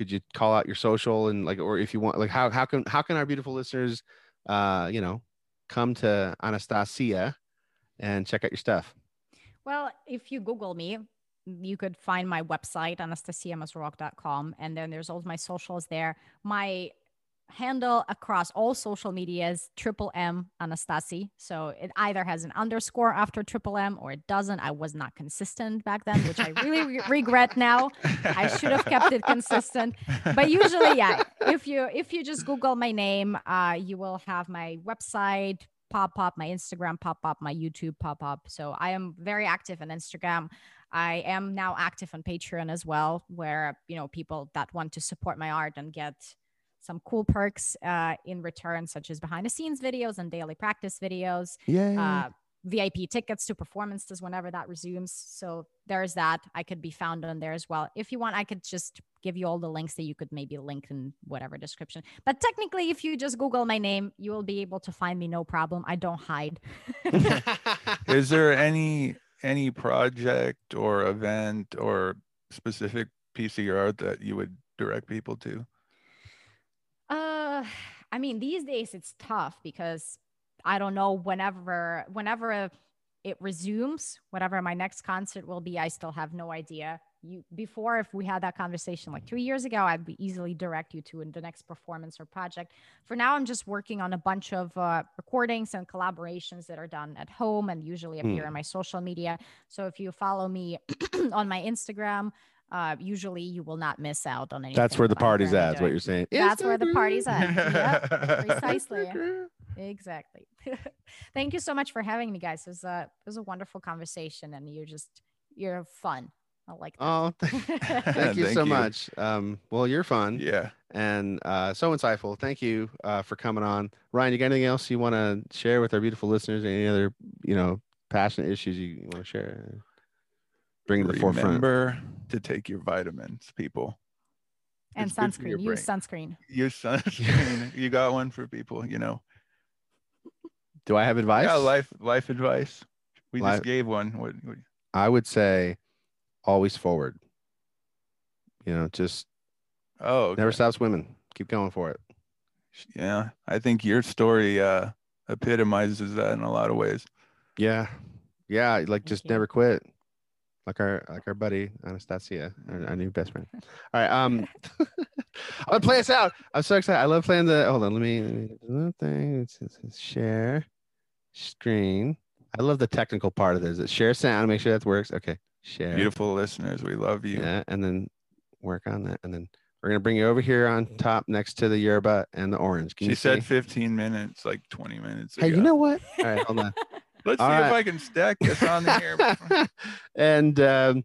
B: could you call out your social and like, or if you want, like, how how can how can our beautiful listeners, uh, you know, come to Anastasiia and check out your stuff?
D: Well, if you Google me, you could find my website, anastasiiamazurok.com. And then there's all my socials there. My handle across all social media is triple M Anastasi. So it either has an underscore after triple M or it doesn't. I was not consistent back then, which I really re- [LAUGHS] regret now. I should have kept it consistent. But usually, yeah, if you if you just Google my name, uh, you will have my website pop up, my Instagram pop up, my YouTube pop up. So I am very active on Instagram. I am now active on Patreon as well, where you know people that want to support my art and get some cool perks uh, in return, such as behind the scenes videos and daily practice videos
B: Yeah.
D: uh, VIP tickets to performances whenever that resumes. So there's that. I could be found on there as well. If you want, I could just give you all the links that you could maybe link in whatever description. But technically, if you just Google my name, you will be able to find me no problem. I don't hide. [LAUGHS] [LAUGHS]
A: Is there any any project or event or specific piece of your art that you would direct people to?
D: I mean, these days it's tough because I don't know whenever whenever it resumes, whatever my next concert will be, I still have no idea. You before, if we had that conversation like two years ago, I'd be easily direct you to the next performance or project. For now, I'm just working on a bunch of uh, recordings and collaborations that are done at home and usually appear
B: Hmm.
D: on my social media. So if you follow me [CLEARS THROAT] on my Instagram, uh, usually you will not miss out on anything.
B: That's where the
D: that
B: party's at. Is what you're saying.
D: That's where the party's at. Yep, [LAUGHS]
A: Yep,
D: precisely. Exactly. [LAUGHS] Thank you so much for having me, guys. It was a it was a wonderful conversation, and you're just you're fun. I like that.
B: Oh, [LAUGHS] thank you
A: Thank
B: so
A: you.
B: much. Um, well, you're fun
A: Yeah.
B: and uh, so insightful. Thank you uh, for coming on, Ryan. You got anything else you want to share with our beautiful listeners? Any other, you know, passionate issues you want to share? Bring to the forefront.
A: Remember to take your vitamins, people.
D: and
A: it's good for your
D: sunscreen. Use sunscreen.
A: Use [LAUGHS] sunscreen. you got one for people, you know.
B: Do I have advice?
A: Yeah, life life advice. We
B: Life-
A: just gave one. What, what
B: I would say always forward. You know, just
A: oh okay.
B: never stop swimming. Keep going for it.
A: yeah. I think your story uh epitomizes that in a lot of ways.
B: Yeah. Yeah. Like just
D: you.
B: never quit. Like our like our buddy Anastasiia, our, our new best friend. [LAUGHS] All right. Um [LAUGHS] I'm gonna play us out. I'm so excited. I love playing the hold on, let me, let me do the thing. It's, it's- it's share screen. I love the technical part of this. It's share sound, make sure that works. Okay. Share.
A: Beautiful listeners, we love you.
B: Yeah, and then work on that. And then we're gonna bring you over here on top next to the yerba and the orange. Can
A: She
B: you
A: said
B: see?
A: 15 minutes, like 20 minutes.
B: Hey,
A: ago.
B: you know what? All right, hold on. [LAUGHS]
A: Let's
B: All
A: see
B: right.
A: if I can stack this on the air. [LAUGHS]
B: and um,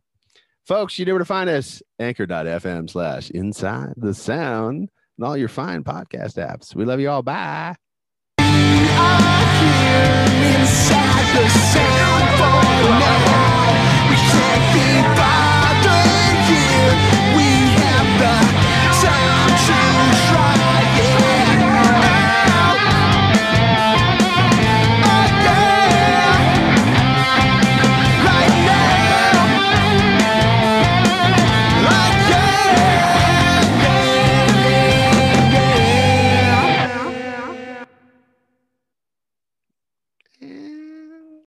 B: folks, you know where to find us anchor.fm slash inside the sound and all your fine podcast apps. We love you all. Bye.
C: We can't be by.